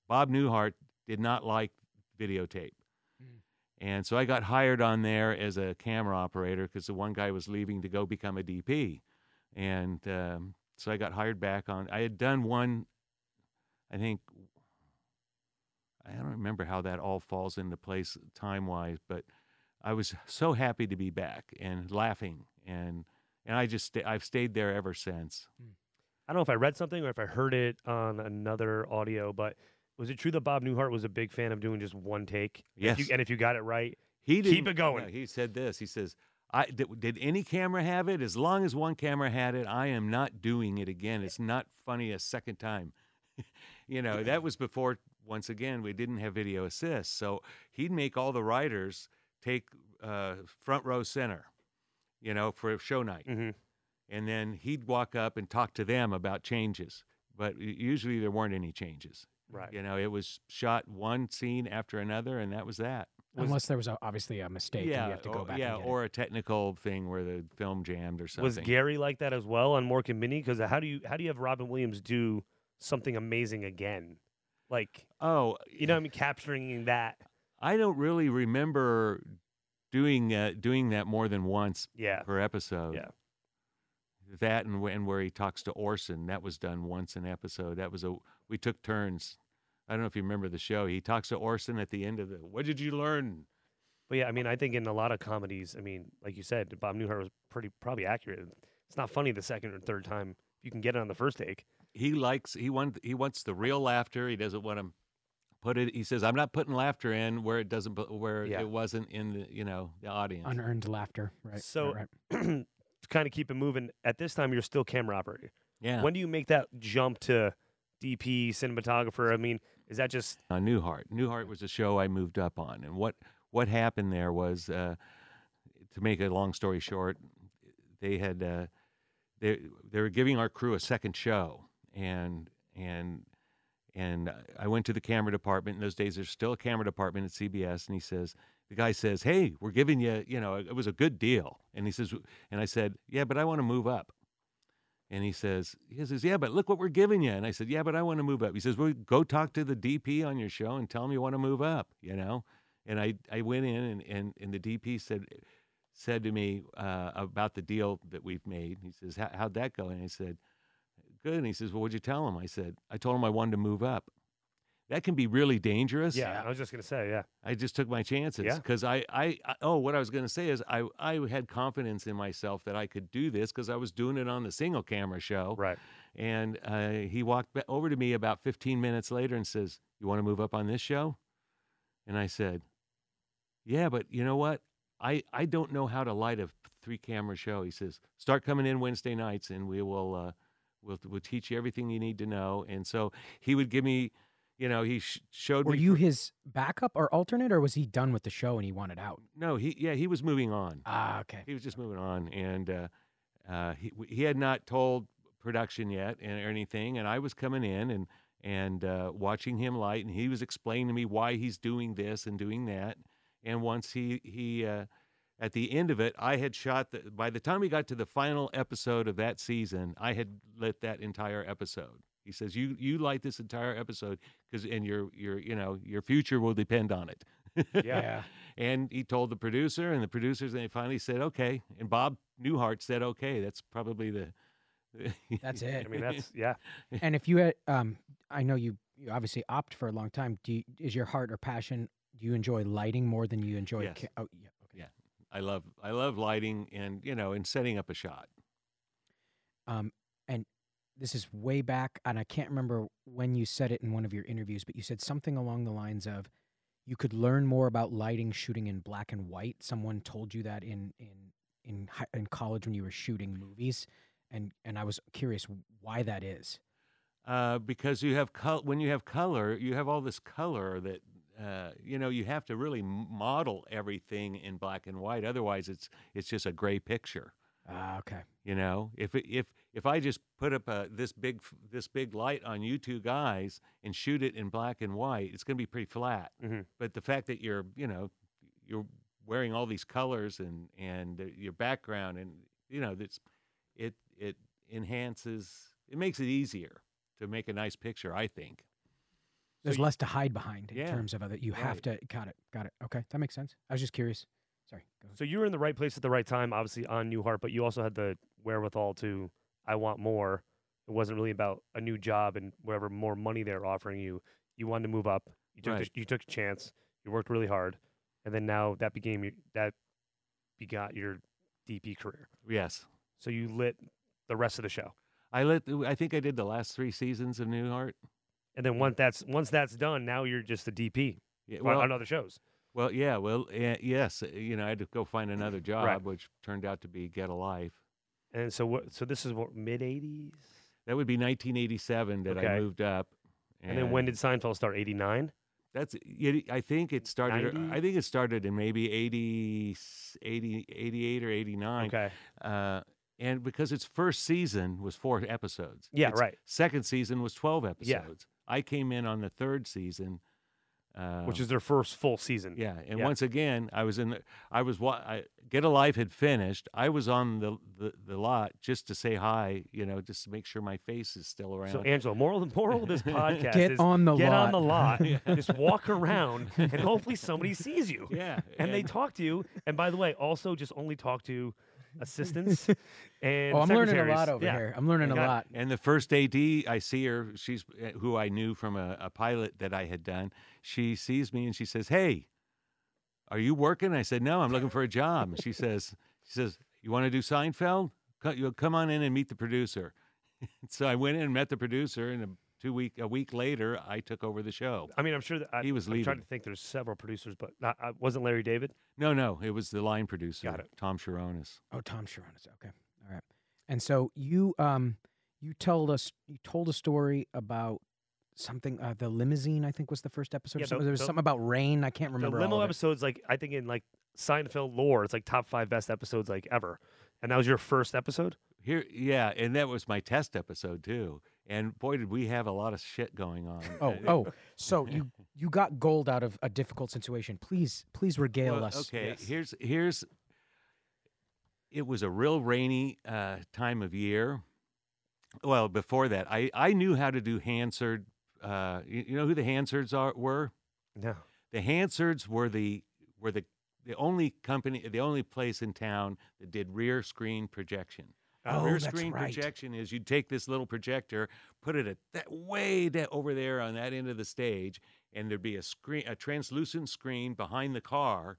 Bob Newhart did not like videotape. And so I got hired on there as a camera operator because the one guy was leaving to go become a DP. And um, so I got hired back on. I had done one, I think, I don't remember how that all falls into place time wise, but I was so happy to be back and laughing. And, and I just, I've stayed there ever since. I don't know if I read something or if I heard it on another audio, but was it true that Bob Newhart was a big fan of doing just one take? If you- Yes. and if you got it right, He Keep it going. yeah, he said this. He says, "I did, did any camera have it? As long as one camera had it, I am not doing it again. It's not funny a second time." you know, that was before. Once again, we didn't have video assist, so he'd make all the writers take uh, front row center. You know, for show night, hmm and then he'd walk up and talk to them about changes. But usually there weren't any changes. Right. You know, it was shot one scene after another, and that was that. Was- Unless there was a, obviously a mistake and you have to go or, back. yeah, and get it. or a technical thing where the film jammed or something. Was Garry like that as well on Mork and Mindy? Because how do you how do you have Robin Williams do something amazing again? Like Oh, you know, what I mean, capturing that. I don't really remember doing uh, doing that more than once Yeah. per episode. Yeah. that and when where he talks to Orson. That was done once an episode. That was a we took turns. I don't know if you remember the show. He talks to Orson at the end of the. What did you learn? But yeah, I mean, I think in a lot of comedies, I mean, like you said, Bob Newhart was pretty probably accurate. It's not funny the second or third time if you can get it on the first take. He likes he want he wants the real laughter. He doesn't want to put it. He says, "I'm not putting laughter in where it doesn't where Yeah. it wasn't in the you know the audience." Unearned laughter. Right. So- right, right. to kind of keep it moving, at this time you're still camera operator. yeah. When do you make that jump to DP, cinematographer? I mean, is that just uh, Newhart. Newhart was a show I moved up on, and what what happened there was, uh, to make a long story short, they had uh, they they were giving our crew a second show, and and and I went to the camera department. In those days, there's still a camera department at CBS, and he says. The guy says, "Hey, we're giving you, you know, it was a good deal." And he says, and I said, "Yeah, but I want to move up." And he says, he says, yeah, but look what we're giving you. And I said, yeah, but I want to move up. He says, well, go talk to the DP on your show and tell him you want to move up, you know? And I, I went in and, and, and the DP said, said to me uh, about the deal that we've made. He says, "How- how'd that go? And I said, good. And he says, well, what'd you tell him? I said, I told him I wanted to move up. That can be really dangerous. yeah? I was just gonna say, yeah. I just took my chances Yeah. because I, I, I, oh, what I was going to say is I, I had confidence in myself that I could do this because I was doing it on the single camera show. Right. And uh, he walked over to me about 15 minutes later and says, You want to move up on this show? And I said, Yeah, but you know what? I, I don't know how to light a three camera show. He says, Start coming in Wednesday nights and we will, uh, we'll, we'll teach you everything you need to know. And so he would give me, you know, he sh- showed Were me. you fr- his backup or alternate, or was he done with the show and he wanted out? no, he, yeah, he was moving on. Ah, okay. He was just moving on, and uh, uh, he he had not told production yet and or anything, and I was coming in and and uh, watching him light, and he was explaining to me why he's doing this and doing that, and once he he uh, at the end of it, I had shot the. By the time we got to the final episode of that season, I had lit that entire episode. He says, "You you light this entire episode because and your your you know your future will depend on it." Yeah. And he told the producer, and the producers, and they finally said, "Okay." And Bob Newhart said, "Okay." That's probably the. That's it. I mean, that's yeah. And if you had, um, I know you, you obviously opt for a long time. Do you, is your heart or passion? Do you enjoy lighting more than you enjoy? Yes. Ca- oh, yeah. Okay. Yeah. I love I love lighting and you know and setting up a shot. Um, and this is way back, and I can't remember when you said it in one of your interviews, but you said something along the lines of, "You could learn more about lighting shooting in black and white." Someone told you that in in in in college when you were shooting movies, and and I was curious why that is. Uh, because you have col- when you have color, you have all this color that uh, you know you have to really model everything in black and white. Otherwise, it's it's just a gray picture. Ah, okay. You know, if it- if if I just put up a this big this big light on you two guys and shoot it in black and white, it's going to be pretty flat. Mhm. But the fact that you're you know you're wearing all these colors and and uh, your background and you know that's it it enhances it makes it easier to make a nice picture. I think. There's you- less to hide behind in Yeah, terms of it. You have to. Got it. Got it. Okay, that makes sense. I was just curious. Sorry. Go ahead. So you were in the right place at the right time, obviously on Newhart, but you also had the wherewithal to I want more. It wasn't really about a new job and whatever more money they're offering you. You wanted to move up. You took Right. the, you took a chance. You worked really hard, and then now that became your, that begot your DP career. Yes. So you lit the rest of the show, I lit. I think I did the last three seasons of Newhart. and then once that's once that's done, now you're just a DP Yeah, well, on other shows. Well, yeah, well, eh, yes, uh, you know, I had to go find another job, which turned out to be Get a Life. And so what? So this is what mid '80s, That would be 1987 that I moved up. and then when did Seinfeld start? '89. that's? I think it started. 90? I think it started in maybe 80, 80 88 or 89. Okay. Uh, and because its first season was four episodes. Yeah. its right. Second season was 12 Yeah. episodes. I came in on the third season. Uh, Which is their first full season. Yeah, and Yeah. once again, I was in. The, I was what I, Get a Life had finished. I was on the, the the lot just to say hi. You know, just to make sure my face is still around. So Angela, moral the moral of this podcast Get is on the get lot. on the lot, just walk around, and hopefully somebody sees you. yeah, And they talk to you. And by the way, also just only talk to assistants, and oh, I'm learning a lot over Yeah. here. I'm learning a got it. lot. And the first AD, I see her. She's uh, who I knew from a, a pilot that I had done. She sees me and she says, "Hey, are you working?" I said, "No, I'm looking for a job." She says, "She says you want to do Seinfeld? Co- you Come on in and meet the producer." so I went in and met the producer, and a two week a week later, I took over the show. I mean, I'm sure that I, He was I'm trying to think. There's several producers, but not, uh, wasn't Larry David? No, no, it was the line producer, Got it. Tom Cherones. Oh, Tom Cherones. Okay, all right. And so you um you told us you told a story about something uh, the limousine. I think was the first episode. Yeah, or something. the- there was the- something about rain. I can't remember. the all limo of it. episodes, like I think in like Seinfeld lore, it's like top five best episodes like ever. And that was your first episode. Here, yeah, and that was my test episode too. And boy, did we have a lot of shit going on. Oh, oh. So you you got gold out of a difficult situation. Please, please regale Well, us. Okay, Yes. here's here's. It was a real rainy uh, time of year. Well, before that, I I knew how to do Hansard. Uh, you, you know who the Hansards are were? No. The Hansards were the were the the only company, the only place in town that did rear screen projection. Oh, rear screen right. projection is you'd take this little projector, put it at that way da- over there on that end of the stage, and there'd be a screen, a translucent screen behind the car,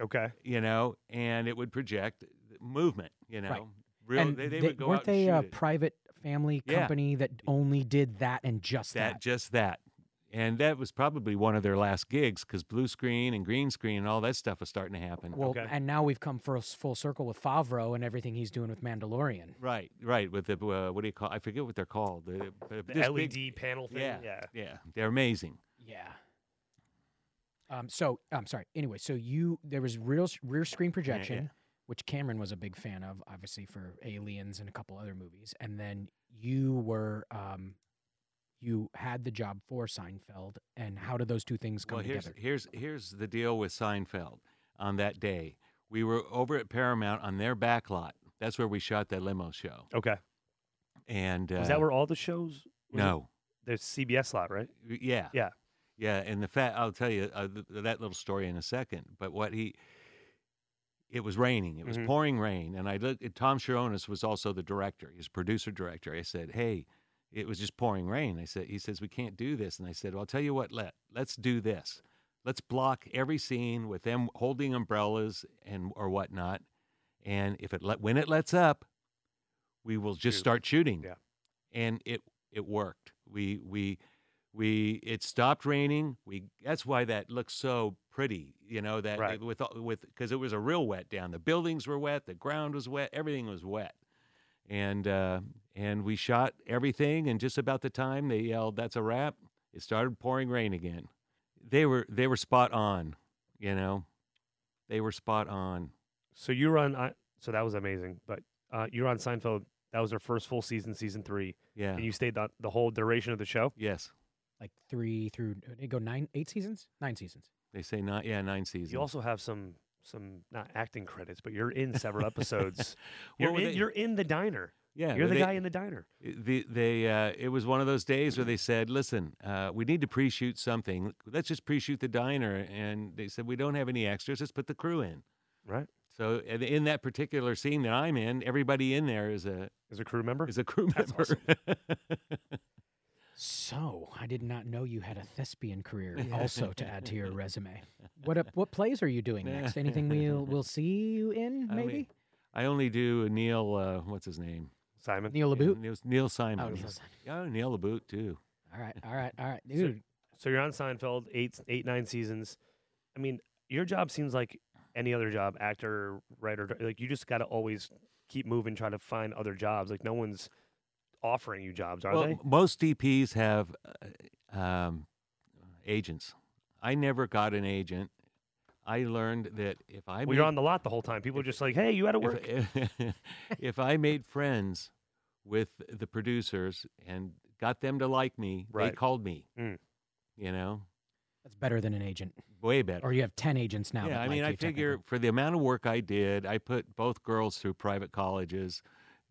Okay. you know, and it would project movement, you know. Right. Real, and they, they they- would go weren't out and they a it. private family Yeah. company that only did that and just that that? just that and that was probably one of their last gigs because blue screen and green screen and all that stuff was starting to happen Well, Okay. and now we've come full, full circle with Favreau and everything he's doing with Mandalorian. right right with the uh, what do you call i forget what they're called the, but The LED big- panel thing. yeah Yeah. yeah they're amazing Yeah. Um. So I'm sorry. Anyway, so you there was real rear screen projection, which Cameron was a big fan of, obviously for Aliens and a couple other movies, and then you were um, you had the job for Seinfeld, and how did those two things come well here's together? here's here's the deal with seinfeld on that day we were over at paramount on their back lot that's where we shot that limo show Okay. and uh, Was that where all the shows? was it? no The CBS lot, right? Yeah. Yeah. Yeah, and the fact I'll tell you uh, th- that little story in a second. But what he, it was raining. It was Mhm. pouring rain, and I looked. at Tom Cherones was also the director. He's producer director. I said, "Hey, it was just pouring rain." I said, "He says we can't do this," and I said, "Well, I'll tell you what. Let let's do this. Let's block every scene with them holding umbrellas and or whatnot, and if it let when it lets up, we will just Shoot. start shooting." Yeah. and it it worked. We we we it stopped raining. We that's why that looks so pretty. You know that Right. it- with all- with because it was a real wet down. The buildings were wet. The ground was wet. Everything was wet. And uh, and we shot everything. And just about the time they yelled, "That's a wrap!" It started pouring rain again. They were they were spot on. You know, they were spot on. So you were on. I so that was amazing. But uh, you were on Seinfeld. That was their first full season, season three, Yeah. and you stayed the, the whole duration of the show. yes. Like three through did it go nine, eight seasons, nine seasons. They say not. Yeah, nine seasons. You also have some some not acting credits, but you're in several episodes. You're in, they- you're in the diner. Yeah. You're the they- guy in the diner. the, they uh, it was one of those days where they said, "Listen, uh, we need to pre-shoot something. Let's just pre-shoot the diner." And they said, "We don't have any extras. Let's put the crew in." Right. So in that particular scene that I'm in, everybody in there is a As a crew member. is a crew That's member. So I did not know you had a thespian career also to add to your resume. What uh, what plays are you doing next? Anything we'll we'll see you in I mean, maybe? I only do Neil. Uh, what's his name? Simon. Neil Yeah, LaBute. Neil, Neil Simon. Oh, Neil yes. Yeah, Neil LaBute too. All right, all right, all right, So- dude. So you're on Seinfeld, eight, eight, nine seasons. I mean, your job seems like any other job, actor, writer. Like you just got to always keep moving, try to find other jobs. Like no one's offering you jobs, are well, they? most DPs have uh, um, agents. I never got an agent. I learned that if I well, made- you're on the lot the whole time. People are just like, "Hey, you had to work." if, if I made friends with the producers and got them to like me, they called me. Mm. You know, That's better than an agent. way better. Or you have ten agents now. yeah, that I like mean, I you figure for the amount of work I did, I put both girls through private colleges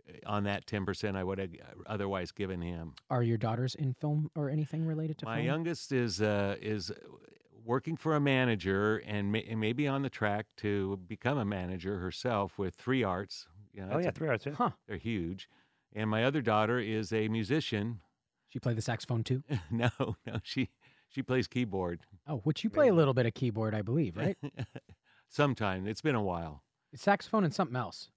uh, on that 10% I would have otherwise given him. Are your daughters in film or anything related to film? My film? youngest is uh, is working for a manager and, may, and maybe on the track to become a manager herself with Three Arts. You know, Oh yeah, a- three hours. Yeah. Huh. they're huge. And my other daughter is a musician. She played the saxophone too. no, no, she she plays keyboard. Oh, which you play a little bit of keyboard, I believe, right? Sometime it's been a while. saxophone and something else.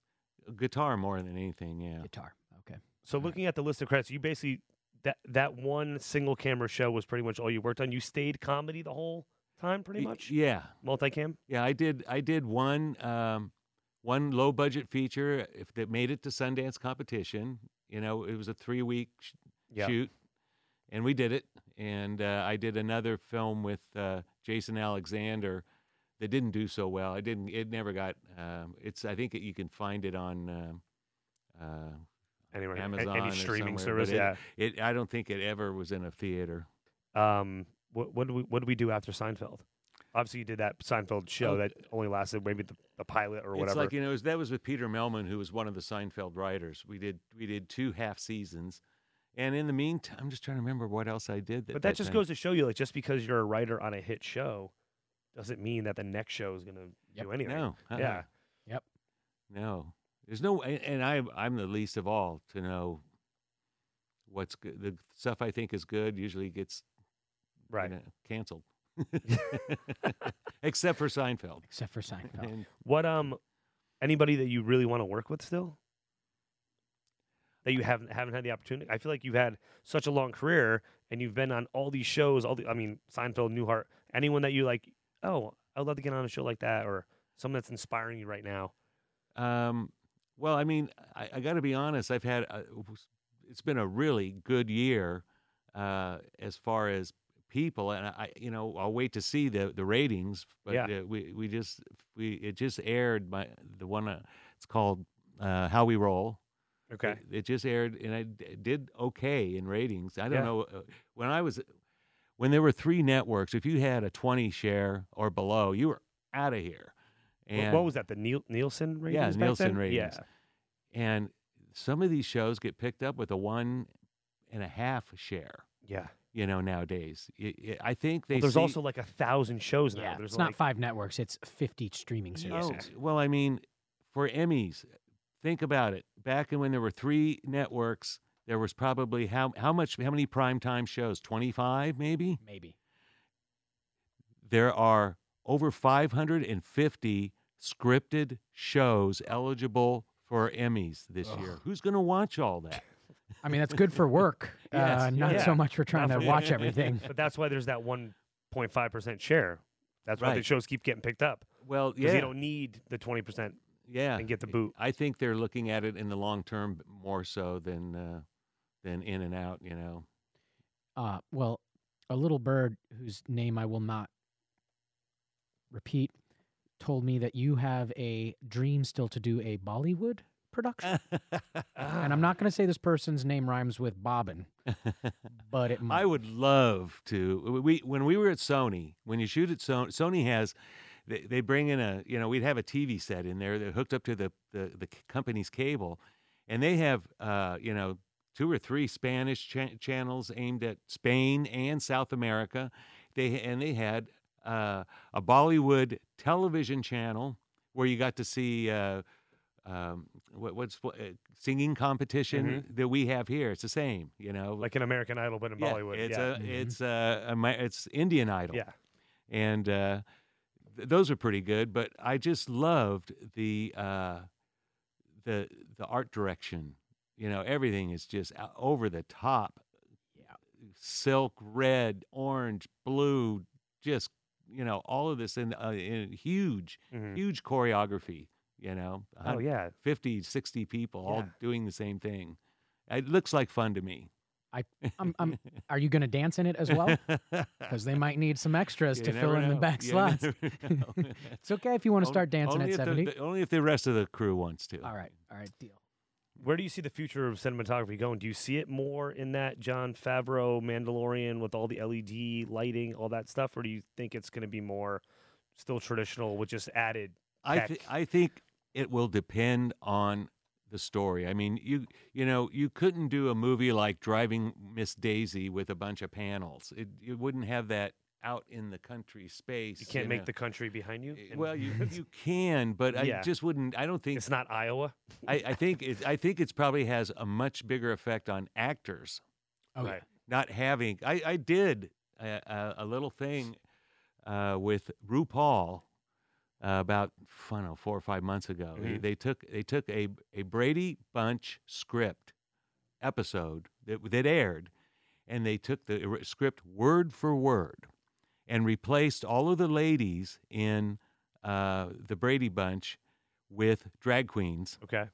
Guitar more than anything. Yeah. Guitar. Okay. So looking at the list of credits, you basically that that one single camera show was pretty much all you worked on. You stayed comedy the whole time, pretty Y- much. Yeah. Multicam. Yeah, I did. I did one um, one low budget feature if that made it to Sundance competition. You know, it was a three week sh- Yeah. shoot, and we did it. And uh, I did another film with uh, Jason Alexander that didn't do so well. I didn't. It never got. Um, it's. I think it, you can find it on. Um, uh, Anyway, Amazon any streaming service. but Yeah. it. I don't think it ever was in a theater. Um, what what do we what do we do after Seinfeld? Obviously, you did that Seinfeld show Oh. that only lasted maybe the, the pilot or It's whatever. like you know, it was- that was with Peter Mehlman, who was one of the Seinfeld writers. We did we did two half seasons, and in the meantime, I'm just trying to remember what else I did. but that just goes to show you, like, just because you're a writer on a hit show, doesn't mean that the next show is going to Yep. do anything. no, uh-uh. Yeah. Yep. No. There's no, and I I'm the least of all to know what's good. The stuff I think is good usually gets you Right. know, canceled, except for Seinfeld. Except for Seinfeld. And What um, anybody that you really want to work with still? That you haven't haven't had the opportunity. I feel like you've had such a long career, and you've been on all these shows. All the, I mean, Seinfeld, Newhart. Anyone that you like? Oh, I'd love to get on a show like that, or someone that's inspiring you right now. Um, well, I mean, I, I got to be honest. I've had a, it's been a really good year uh, as far as people, and I, you know, I'll wait to see the the ratings. But Yeah. uh, we we just we it just aired my the one uh, it's called uh, How We Roll. Okay. It, it just aired, and I d- did okay in ratings. I don't Yeah. know uh, when I was when there were three networks. If you had a twenty share or below, you were out of here. And what was that? The Niel- Nielsen ratings? Yeah, Nielsen ratings. Yeah. and some of these shows get picked up with a one and a half share. Yeah. You know, nowadays, I- I I think they. Well, there's see- also like a thousand shows now. Yeah, There's it's like, not five networks; it's fifty streaming services. Oh, well, I mean, for Emmys, think about it. Back when there were three networks, there was probably how how much how many primetime shows? Twenty five, maybe. Maybe. There are over five hundred and fifty scripted shows eligible for Emmys this year. Who's going to watch all that? I mean, that's good for work. Yes, uh, not yeah. so much for trying Not to for- watch everything. But that's why there's that 1.5 percent share. That's why the shows keep getting picked up Well, because yeah, you don't need the 20 percent yeah, and get the boot. I think they're looking at it in the long term more so than uh, than in and out. You know. Uh, well, a little bird whose name I will not repeat told me that you have a dream still to do a Bollywood production. and I'm not going to say this person's name rhymes with Bobbin, but it might. I would love to. We when we were at Sony, when you shoot at Sony, Sony has they, they bring in a you know we'd have a TV set in there that hooked up to the the, the company's cable, and they have uh, you know two or three Spanish cha- channels aimed at Spain and South America. They and they had uh, a Bollywood television channel where you got to see. Uh, um, what, what's what, uh, singing competition that we have here? It's the same, you know. like an American Idol, but in Yeah, Bollywood. It's yeah. a Mhm. it's a, Ama- it's Indian Idol. yeah. and uh, th- those are pretty good. But I just loved the uh, the the art direction. You know, everything is just over the top. Yeah. Silk, red, orange, blue, just you know, all of this in, uh, in huge, Mhm. huge choreography. You know, Oh yeah. 50, 60 people all doing the same thing. It looks like fun to me. I'm, I'm, are you going to dance in it as well? Because they might need some extras You to fill in the back You slots. It's okay if you want to start dancing only at 70. the- only if the rest of the crew wants to. all right, all right, deal. Where do you see the future of cinematography going? Do you see it more in that Jon Favreau Mandalorian with all the LED lighting, all that stuff, or do you think it's going to be more still traditional with just added? I th- I think it will depend on the story. I mean, you you know, you couldn't do a movie like Driving Miss Daisy with a bunch of panels. It it wouldn't have that out in the country space. You can't in make a- the country behind you. Eh, Well, you you can, but I just wouldn't. I don't think. it's not Iowa. I, I think it. I think it's probably has a much bigger effect on actors Oh, yeah. right. not having. I I did a, a, a little thing uh, with RuPaul uh, about I don't know four or five months ago. They, Mhm. they took they took a a Brady Bunch script episode that that aired, and they took the script word for word, and replaced all of the ladies in uh, the Brady Bunch with drag queens, Okay.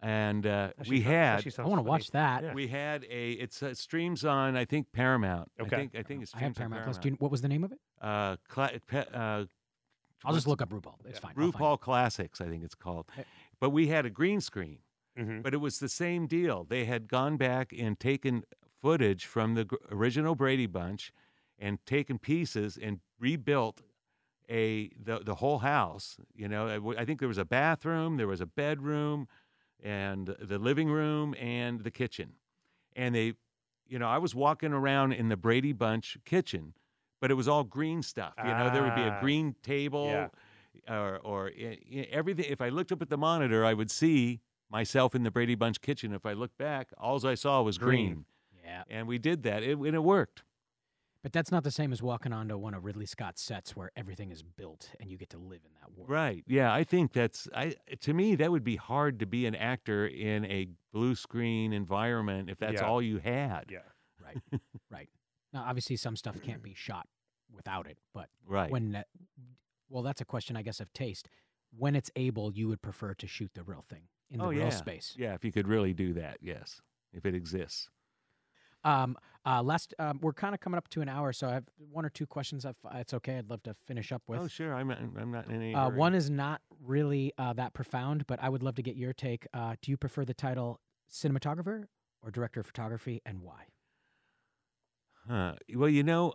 and uh, we had I want to watch that. Yeah. we had a it's uh, streams on I think Paramount. Okay. I think I think it's I have streams on Paramount Plus. Do you, what was the name of it? uh, cla- pe- uh, I'll just look up RuPaul. It's Yeah. fine. RuPaul Classics, I think it's called. But we had a green screen, Mhm. but it was the same deal. They had gone back and taken footage from the original Brady Bunch and taken pieces and rebuilt a the the whole house. You know, I w- I think there was a bathroom, there was a bedroom, and the living room and the kitchen. And they, you know, I was walking around in the Brady Bunch kitchen, but it was all green stuff. You know, there would be a Ah, green table yeah. or or i- i- everything. If I looked up at the monitor, I would see myself in the Brady Bunch kitchen. If I looked back, all I saw was green, Green. Yeah. and we did that, it, and it worked. But that's not the same as walking onto one of Ridley Scott's sets where everything is built and you get to live in that world. Right? Yeah, I think that's I. To me, that would be hard to be an actor in a blue screen environment if that's Yeah. all you had. Yeah. Right. right. Now, obviously, some stuff can't be shot without it, but Right. when that, well, that's a question, I guess, of taste. When it's able, you would prefer to shoot the real thing in the oh real yeah. space. Yeah, if you could really do that, yes, if it exists. Um, uh, last, um, we're kind of coming up to an hour, so I have one or two questions. If it's okay, I'd love to finish up with. oh sure, I'm not, I'm not in any. Uh, one is not really uh, that profound, but I would love to get your take. Uh, do you prefer the title cinematographer or director of photography, and why? Huh. Well, you know,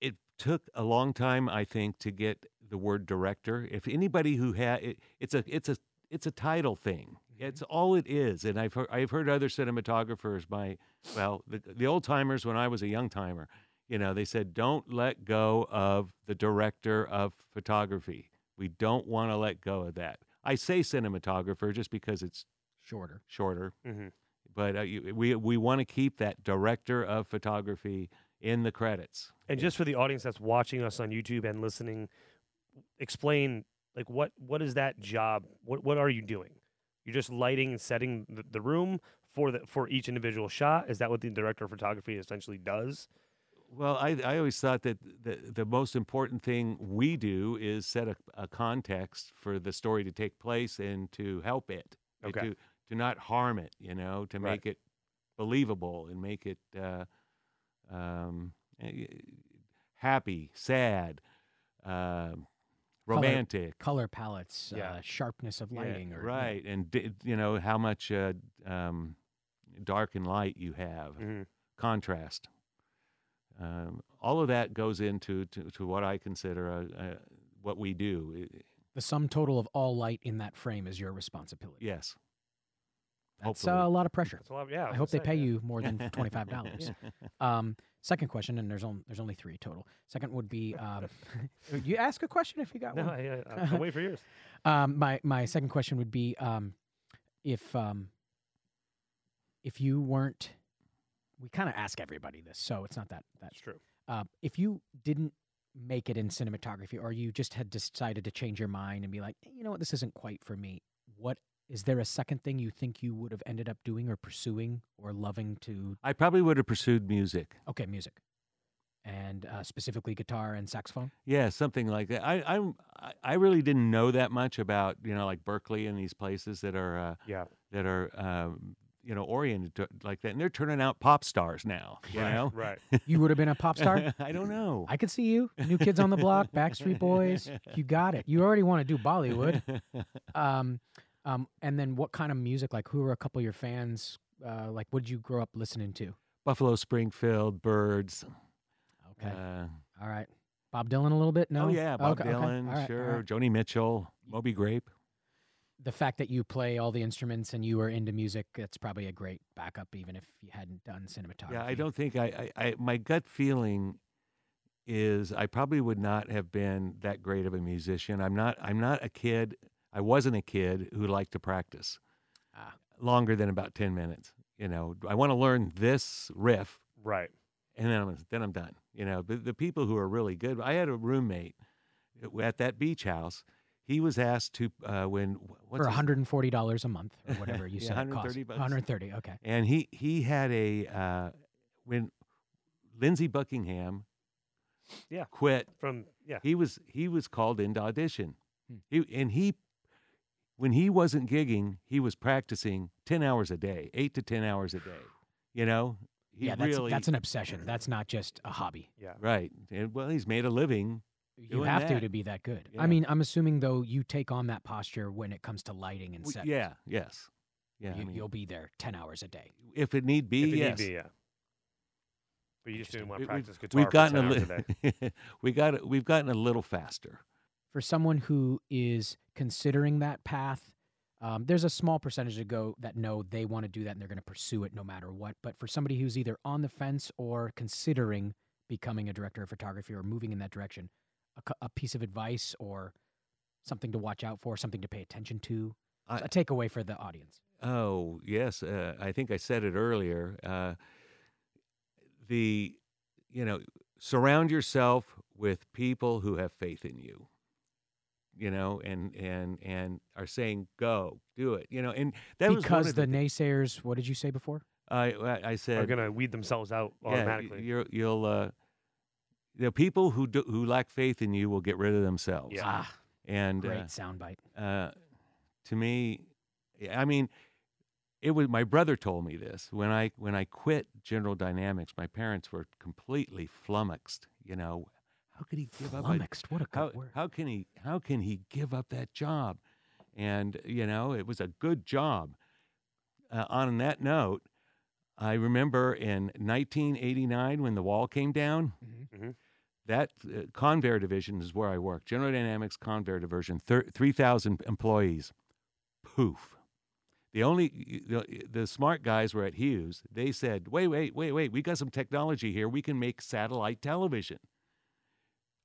it took a long time, I think, to get the word director. If anybody who had it, it's a it's a it's a title thing. It's all it is. And I've heard I've heard other cinematographers, my well, the the old timers when I was a young timer, you know, they said don't let go of the director of photography. We don't want to let go of that. I say cinematographer just because it's Shorter. shorter, Mhm. but uh, you, we we want to keep that director of photography in the credits. And just for the audience that's watching us on YouTube and listening, explain like what what is that job? What what are you doing? You're just lighting and setting the, the room for the for each individual shot. Is that what the director of photography essentially does? Well, I, I always thought that the, the most important thing we do is set a, a context for the story to take place and to help it, Okay. to, to not harm it, you know, to Right. make it believable and make it uh, um, eh, happy, sad, um romantic. Color palettes, Yeah. uh, sharpness of Yeah, lighting, or right, and you know how much uh, um, dark and light you have, hmm contrast. Um, all of that goes into to, to what I consider a, a, what we do. The sum total of all light in that frame is your responsibility. yes, That's uh, hopefully. a lot of pressure. That's a lot. Yeah, I hope they pay you more than twenty five dollars. Um, second question, and there's only there's only three total. Second would be, um, you ask a question if you got No, one. I, I, I'll wait for yours. Um, my my second question would be, um, if um, if you weren't, we kind of ask everybody this, so it's not that that. That's true. Uh, if you didn't make it in cinematography, or you just had decided to change your mind and be like, "Eh, you know what, this isn't quite for me. What is there a second thing you think you would have ended up doing or pursuing or loving to? I probably would have pursued music. Okay, music, and uh, specifically guitar and saxophone. Yeah, something like that. I I'm, I I really didn't know that much about you know like Berklee and these places that are uh, Yeah. that are um, you know oriented to, like that, and they're turning out pop stars now. You right. know, Right. You would have been a pop star. I don't know. I could see you. New Kids on the Block, Backstreet Boys. You got it. You already want to do Bollywood. Um, um, and then what kind of music? Like, who were a couple of your fans? Uh, like, what did you grow up listening to? Buffalo Springfield, Byrds. Okay. Uh, all right. Bob Dylan a little bit? No. Oh yeah, Bob Okay, okay. Dylan, All right, sure. right. Joni Mitchell, Moby Grape. The fact that you play all the instruments and you are into music, that's probably a great backup, even if you hadn't done cinematography. Yeah, I don't think I, I, I my gut feeling is I probably would not have been that great of a musician. I'm not. I'm not a kid. I wasn't a kid who liked to practice Ah. longer than about ten minutes. You know, I want to learn this riff, Right. and then I'm then I'm done. You know, but the people who are really good. I had a roommate at that beach house. He was asked to uh, when what's For $140 a month or whatever you Yeah, said it costs. 130 bucks. 130 okay. and he he had a uh, when Lindsey Buckingham Yeah. quit From yeah. he was he was called into audition Hmm. he, and he when he wasn't gigging he was practicing 10 hours a day 8 to 10 hours a day you know he yeah, that's, really that's an obsession. That's not just a hobby. Yeah. right and, well he's made a living You Doing have to that. to be that good. Yeah. I mean, I'm assuming though you take on that posture when it comes to lighting and W- set. yeah yes yeah I you, mean, you'll be there 10 hours a day. if it need be If it yes need be, yeah. But you just didn't want to We- we've- practice guitar we've for gotten 10 a hours a li- day. we got we've gotten a little faster For someone who is considering that path, um, there's a small percentage that go that know they want to do that and they're going to pursue it no matter what. But for somebody who's either on the fence or considering becoming a director of photography or moving in that direction, a, a piece of advice or something to watch out for, something to pay attention to, I- a takeaway for the audience. Oh yes, uh, I think I said it earlier. Uh, the, you know, surround yourself with people who have faith in you. You know, and and and are saying go do it. You know, and that because of the, the, naysayers, what did you say before? I I I said Are going to weed themselves out yeah, automatically. you're, you'll uh, you know, people who do, who lack faith in you will get rid of themselves. Yeah. Ah, And great uh, soundbite. uh, to me, I mean, it was my brother told me this when I when I quit General Dynamics. My parents were completely flummoxed. You know, how could he give up? a- Flummoxed, what a good How, word. how can he how can he give up that job? And you know, it was a good job. Uh, on that note, I remember in 1989 when the wall came down. Mhm. Mhm. That uh, Convair division is where I work. General Dynamics Convair division, thir- 3,000 employees. Poof. The only the, the smart guys were at Hughes. They said, "Wait, wait, wait, wait. We got some technology here. We can make satellite television."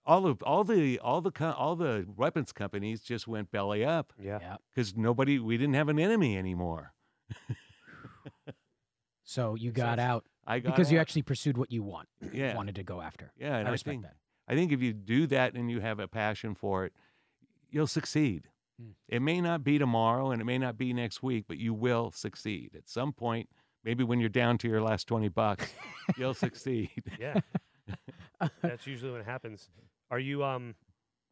All of all the all the co- all the weapons companies just went belly up yeah. Yeah. because nobody we didn't have an enemy anymore. So you got Success. out I got because you actually pursued what you want, yeah wanted to go after. yeah. And I I, respect think that. I think if you do that and you have a passion for it, you'll succeed. Hmm. It may not be tomorrow and it may not be next week, but you will succeed at some point. Maybe when you're down to your last twenty bucks, you'll succeed. Yeah. That's usually what happens. Are you um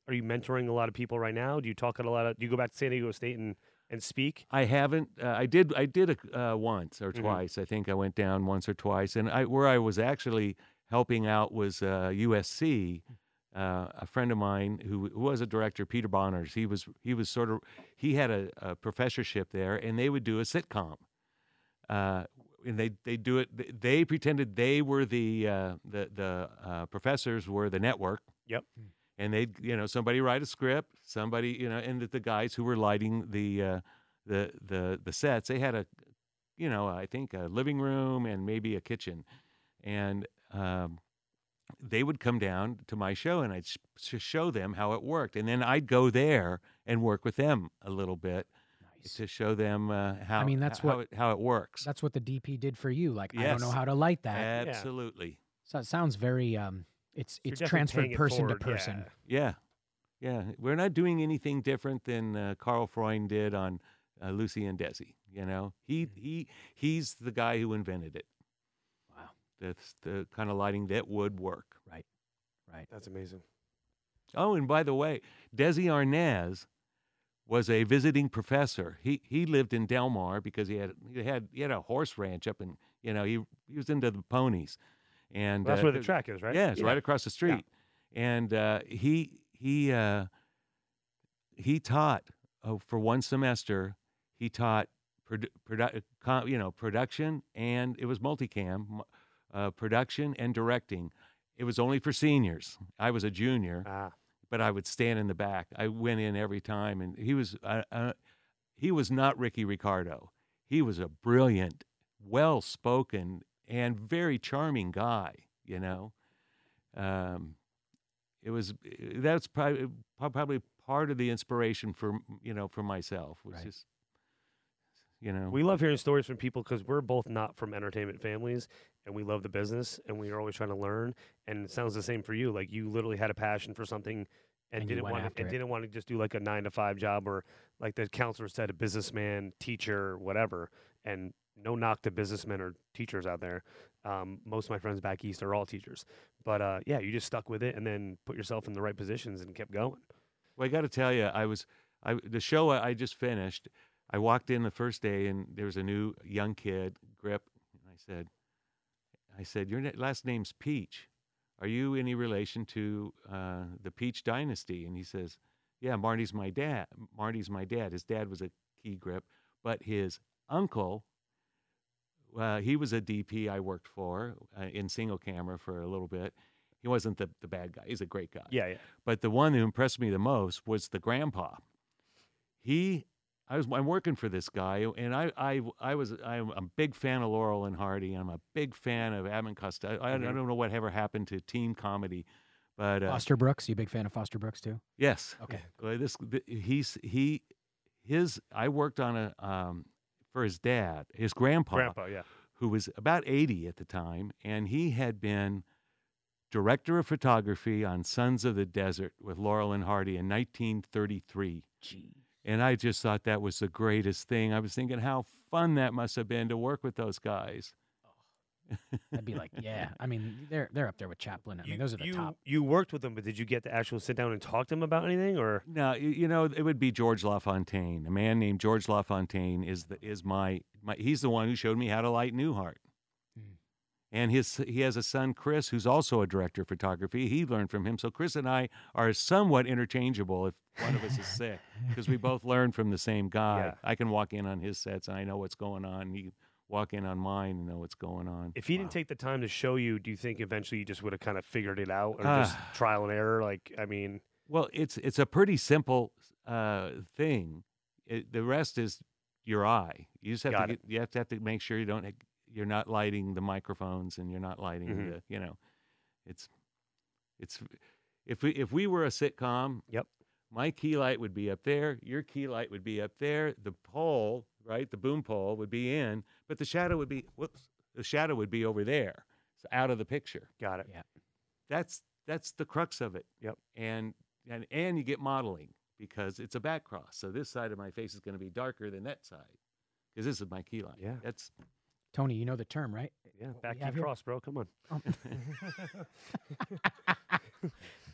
are you mentoring a lot of people right now? Do you talk at a lot of do you go back to San Diego State and and speak? I haven't. Uh, I did. I did a, uh, once or Mhm. twice. I think I went down once or twice, and I where I was actually helping out was uh, USC. Uh, a friend of mine who, who was a director, Peter Bonerz. He was he was sort of he had a, a professorship there, and they would do a sitcom. And they they do it. they- They pretended they were the uh, the the uh, professors were the network. Yep. And they you know somebody write a script, somebody you know, and the, the guys who were lighting the uh, the the the sets. They had a, you know, I think a living room and maybe a kitchen, and um, they would come down to my show and I'd sh- sh- show them how it worked, and then I'd go there and work with them a little bit Nice. to show them uh, how. mean, that's how what- it, how it works. That's what the DP did for you. Like I don't know how to light that. Yeah. Absolutely. So it sounds very um it's You're it's transferred paying it person to person. yeah. Yeah, yeah. We're not doing anything different than uh, Karl Freund did on uh, Lucy and Desi. You know, he he he's the guy who invented it. Wow. That's the kind of lighting that would work. Right, right. That's amazing. Oh, and by the way, Desi Arnaz was a visiting professor. He he lived in Del Mar because he had he had he had a horse ranch up in you know he he was into the ponies, and Well, that's uh, where the track is, right? Yeah, it's right across the street. And uh, he he uh, he taught oh, for one semester. He taught produ- produ- you know production and it was multicam, uh, production and directing. It was only for seniors. I was a junior, Ah, but I would stand in the back. I went in every time, and he was uh, uh, he was not Ricky Ricardo. He was a brilliant, well-spoken, and very charming guy. You know, um, it was that's probably probably part of the inspiration for you know for myself was Right. just you know We love hearing stories from people because we're both not from entertainment families, and we love the business, and we are always trying to learn. And it sounds the same for you. Like you literally had a passion for something, and, And didn't want after and it. didn't want to just do like a nine to five job or like the counselor said, a businessman, teacher, whatever. And no knock to businessmen or teachers out there. Um, most of my friends back east are all teachers, but uh, yeah, you just stuck with it and then put yourself in the right positions and kept going. Well, I got to tell you, I was I the show I I just finished. I walked in the first day, and there was a new young kid, Grip. And I said, I said, your last name's Peach. Are you any relation to uh, the Peach Dynasty? And he says, Yeah, Marty's my dad. Marty's my dad. His dad was a key grip, but his uncle. Uh, he was a DP I worked for uh, in single camera for a little bit. He wasn't the, the bad guy. He's a great guy. Yeah, yeah. But the one who impressed me the most was the grandpa. He, I was, I'm working for this guy, and I, I, I was, I'm a big fan of Laurel and Hardy. I'm a big fan of Abbott Costello. I, I Mhm. don't know what ever happened to team comedy, but uh, Foster Brooks. You a big fan of Foster Brooks too? yes, Okay. this, he's, he, his. I worked on a, um, for his dad, his grandpa, Grandpa, yeah. who was about 80 at the time, and he had been director of photography on Sons of the Desert with Laurel and Hardy in 1933. Gee. And I just thought that was the greatest thing. I was thinking how fun that must have been to work with those guys. That'd be like, yeah. I mean, they're they're up there with Chaplin. I mean, you, those are the you, top. You worked with them, but did you get to actually sit down and talk to them about anything, or No, you, you know, it would be George LaFontaine. A man named George LaFontaine is the is my, my he's the one who showed me how to light Newhart. And his he has a son Chris who's also a director of photography. He learned from him. So Chris and I are somewhat interchangeable if one of us is sick because we both learn from the same guy. Yeah. I can walk in on his sets and I know what's going on. He walk in on mine and know what's going on. if he didn't take the time to show you, do you think eventually you just would have kind of figured it out, or Ah. just trial and error? Like, I mean, Well, it's it's a pretty simple uh, thing. It, the rest is your eye. You just have Got to get, you have to have to make sure you don't you're not lighting the microphones and you're not lighting Mhm. the you know, it's it's if we if we were a sitcom. Yep. My key light would be up there. Your key light would be up there. The pole, right, the boom pole would be in, but the shadow would be whoops. The shadow would be over there, so out of the picture got it. Yeah. That's that's the crux of it. Yep. And and and you get modeling because it's a back cross. So this side of my face is going to be darker than that side because this is my key light Yeah. That's Tony, you know the term, right? Yeah, back to cross, bro. Come on. Um,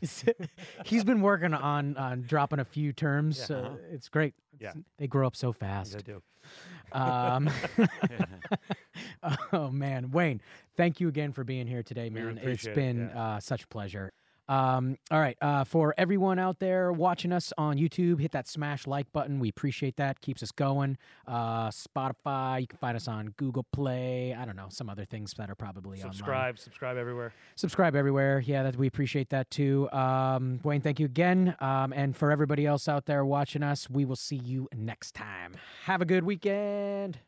He's been working on on dropping a few terms. Yeah. Uh, it's great. Yeah. It's- they grow up so fast. I do. Um, oh man, Wayne, thank you again for being here today, man. It's it, been yeah. uh, such a pleasure. Um, all right, uh, for everyone out there watching us on YouTube, hit that smash like button. We appreciate that. Keeps us going. Uh, Spotify, you can find us on Google Play. I don't know some other things that are probably online. Subscribe, subscribe everywhere. subscribe everywhere. Yeah, that we appreciate that too. Um, Wayne, thank you again. Um, and for everybody else out there watching us, we will see you next time. Have a good weekend.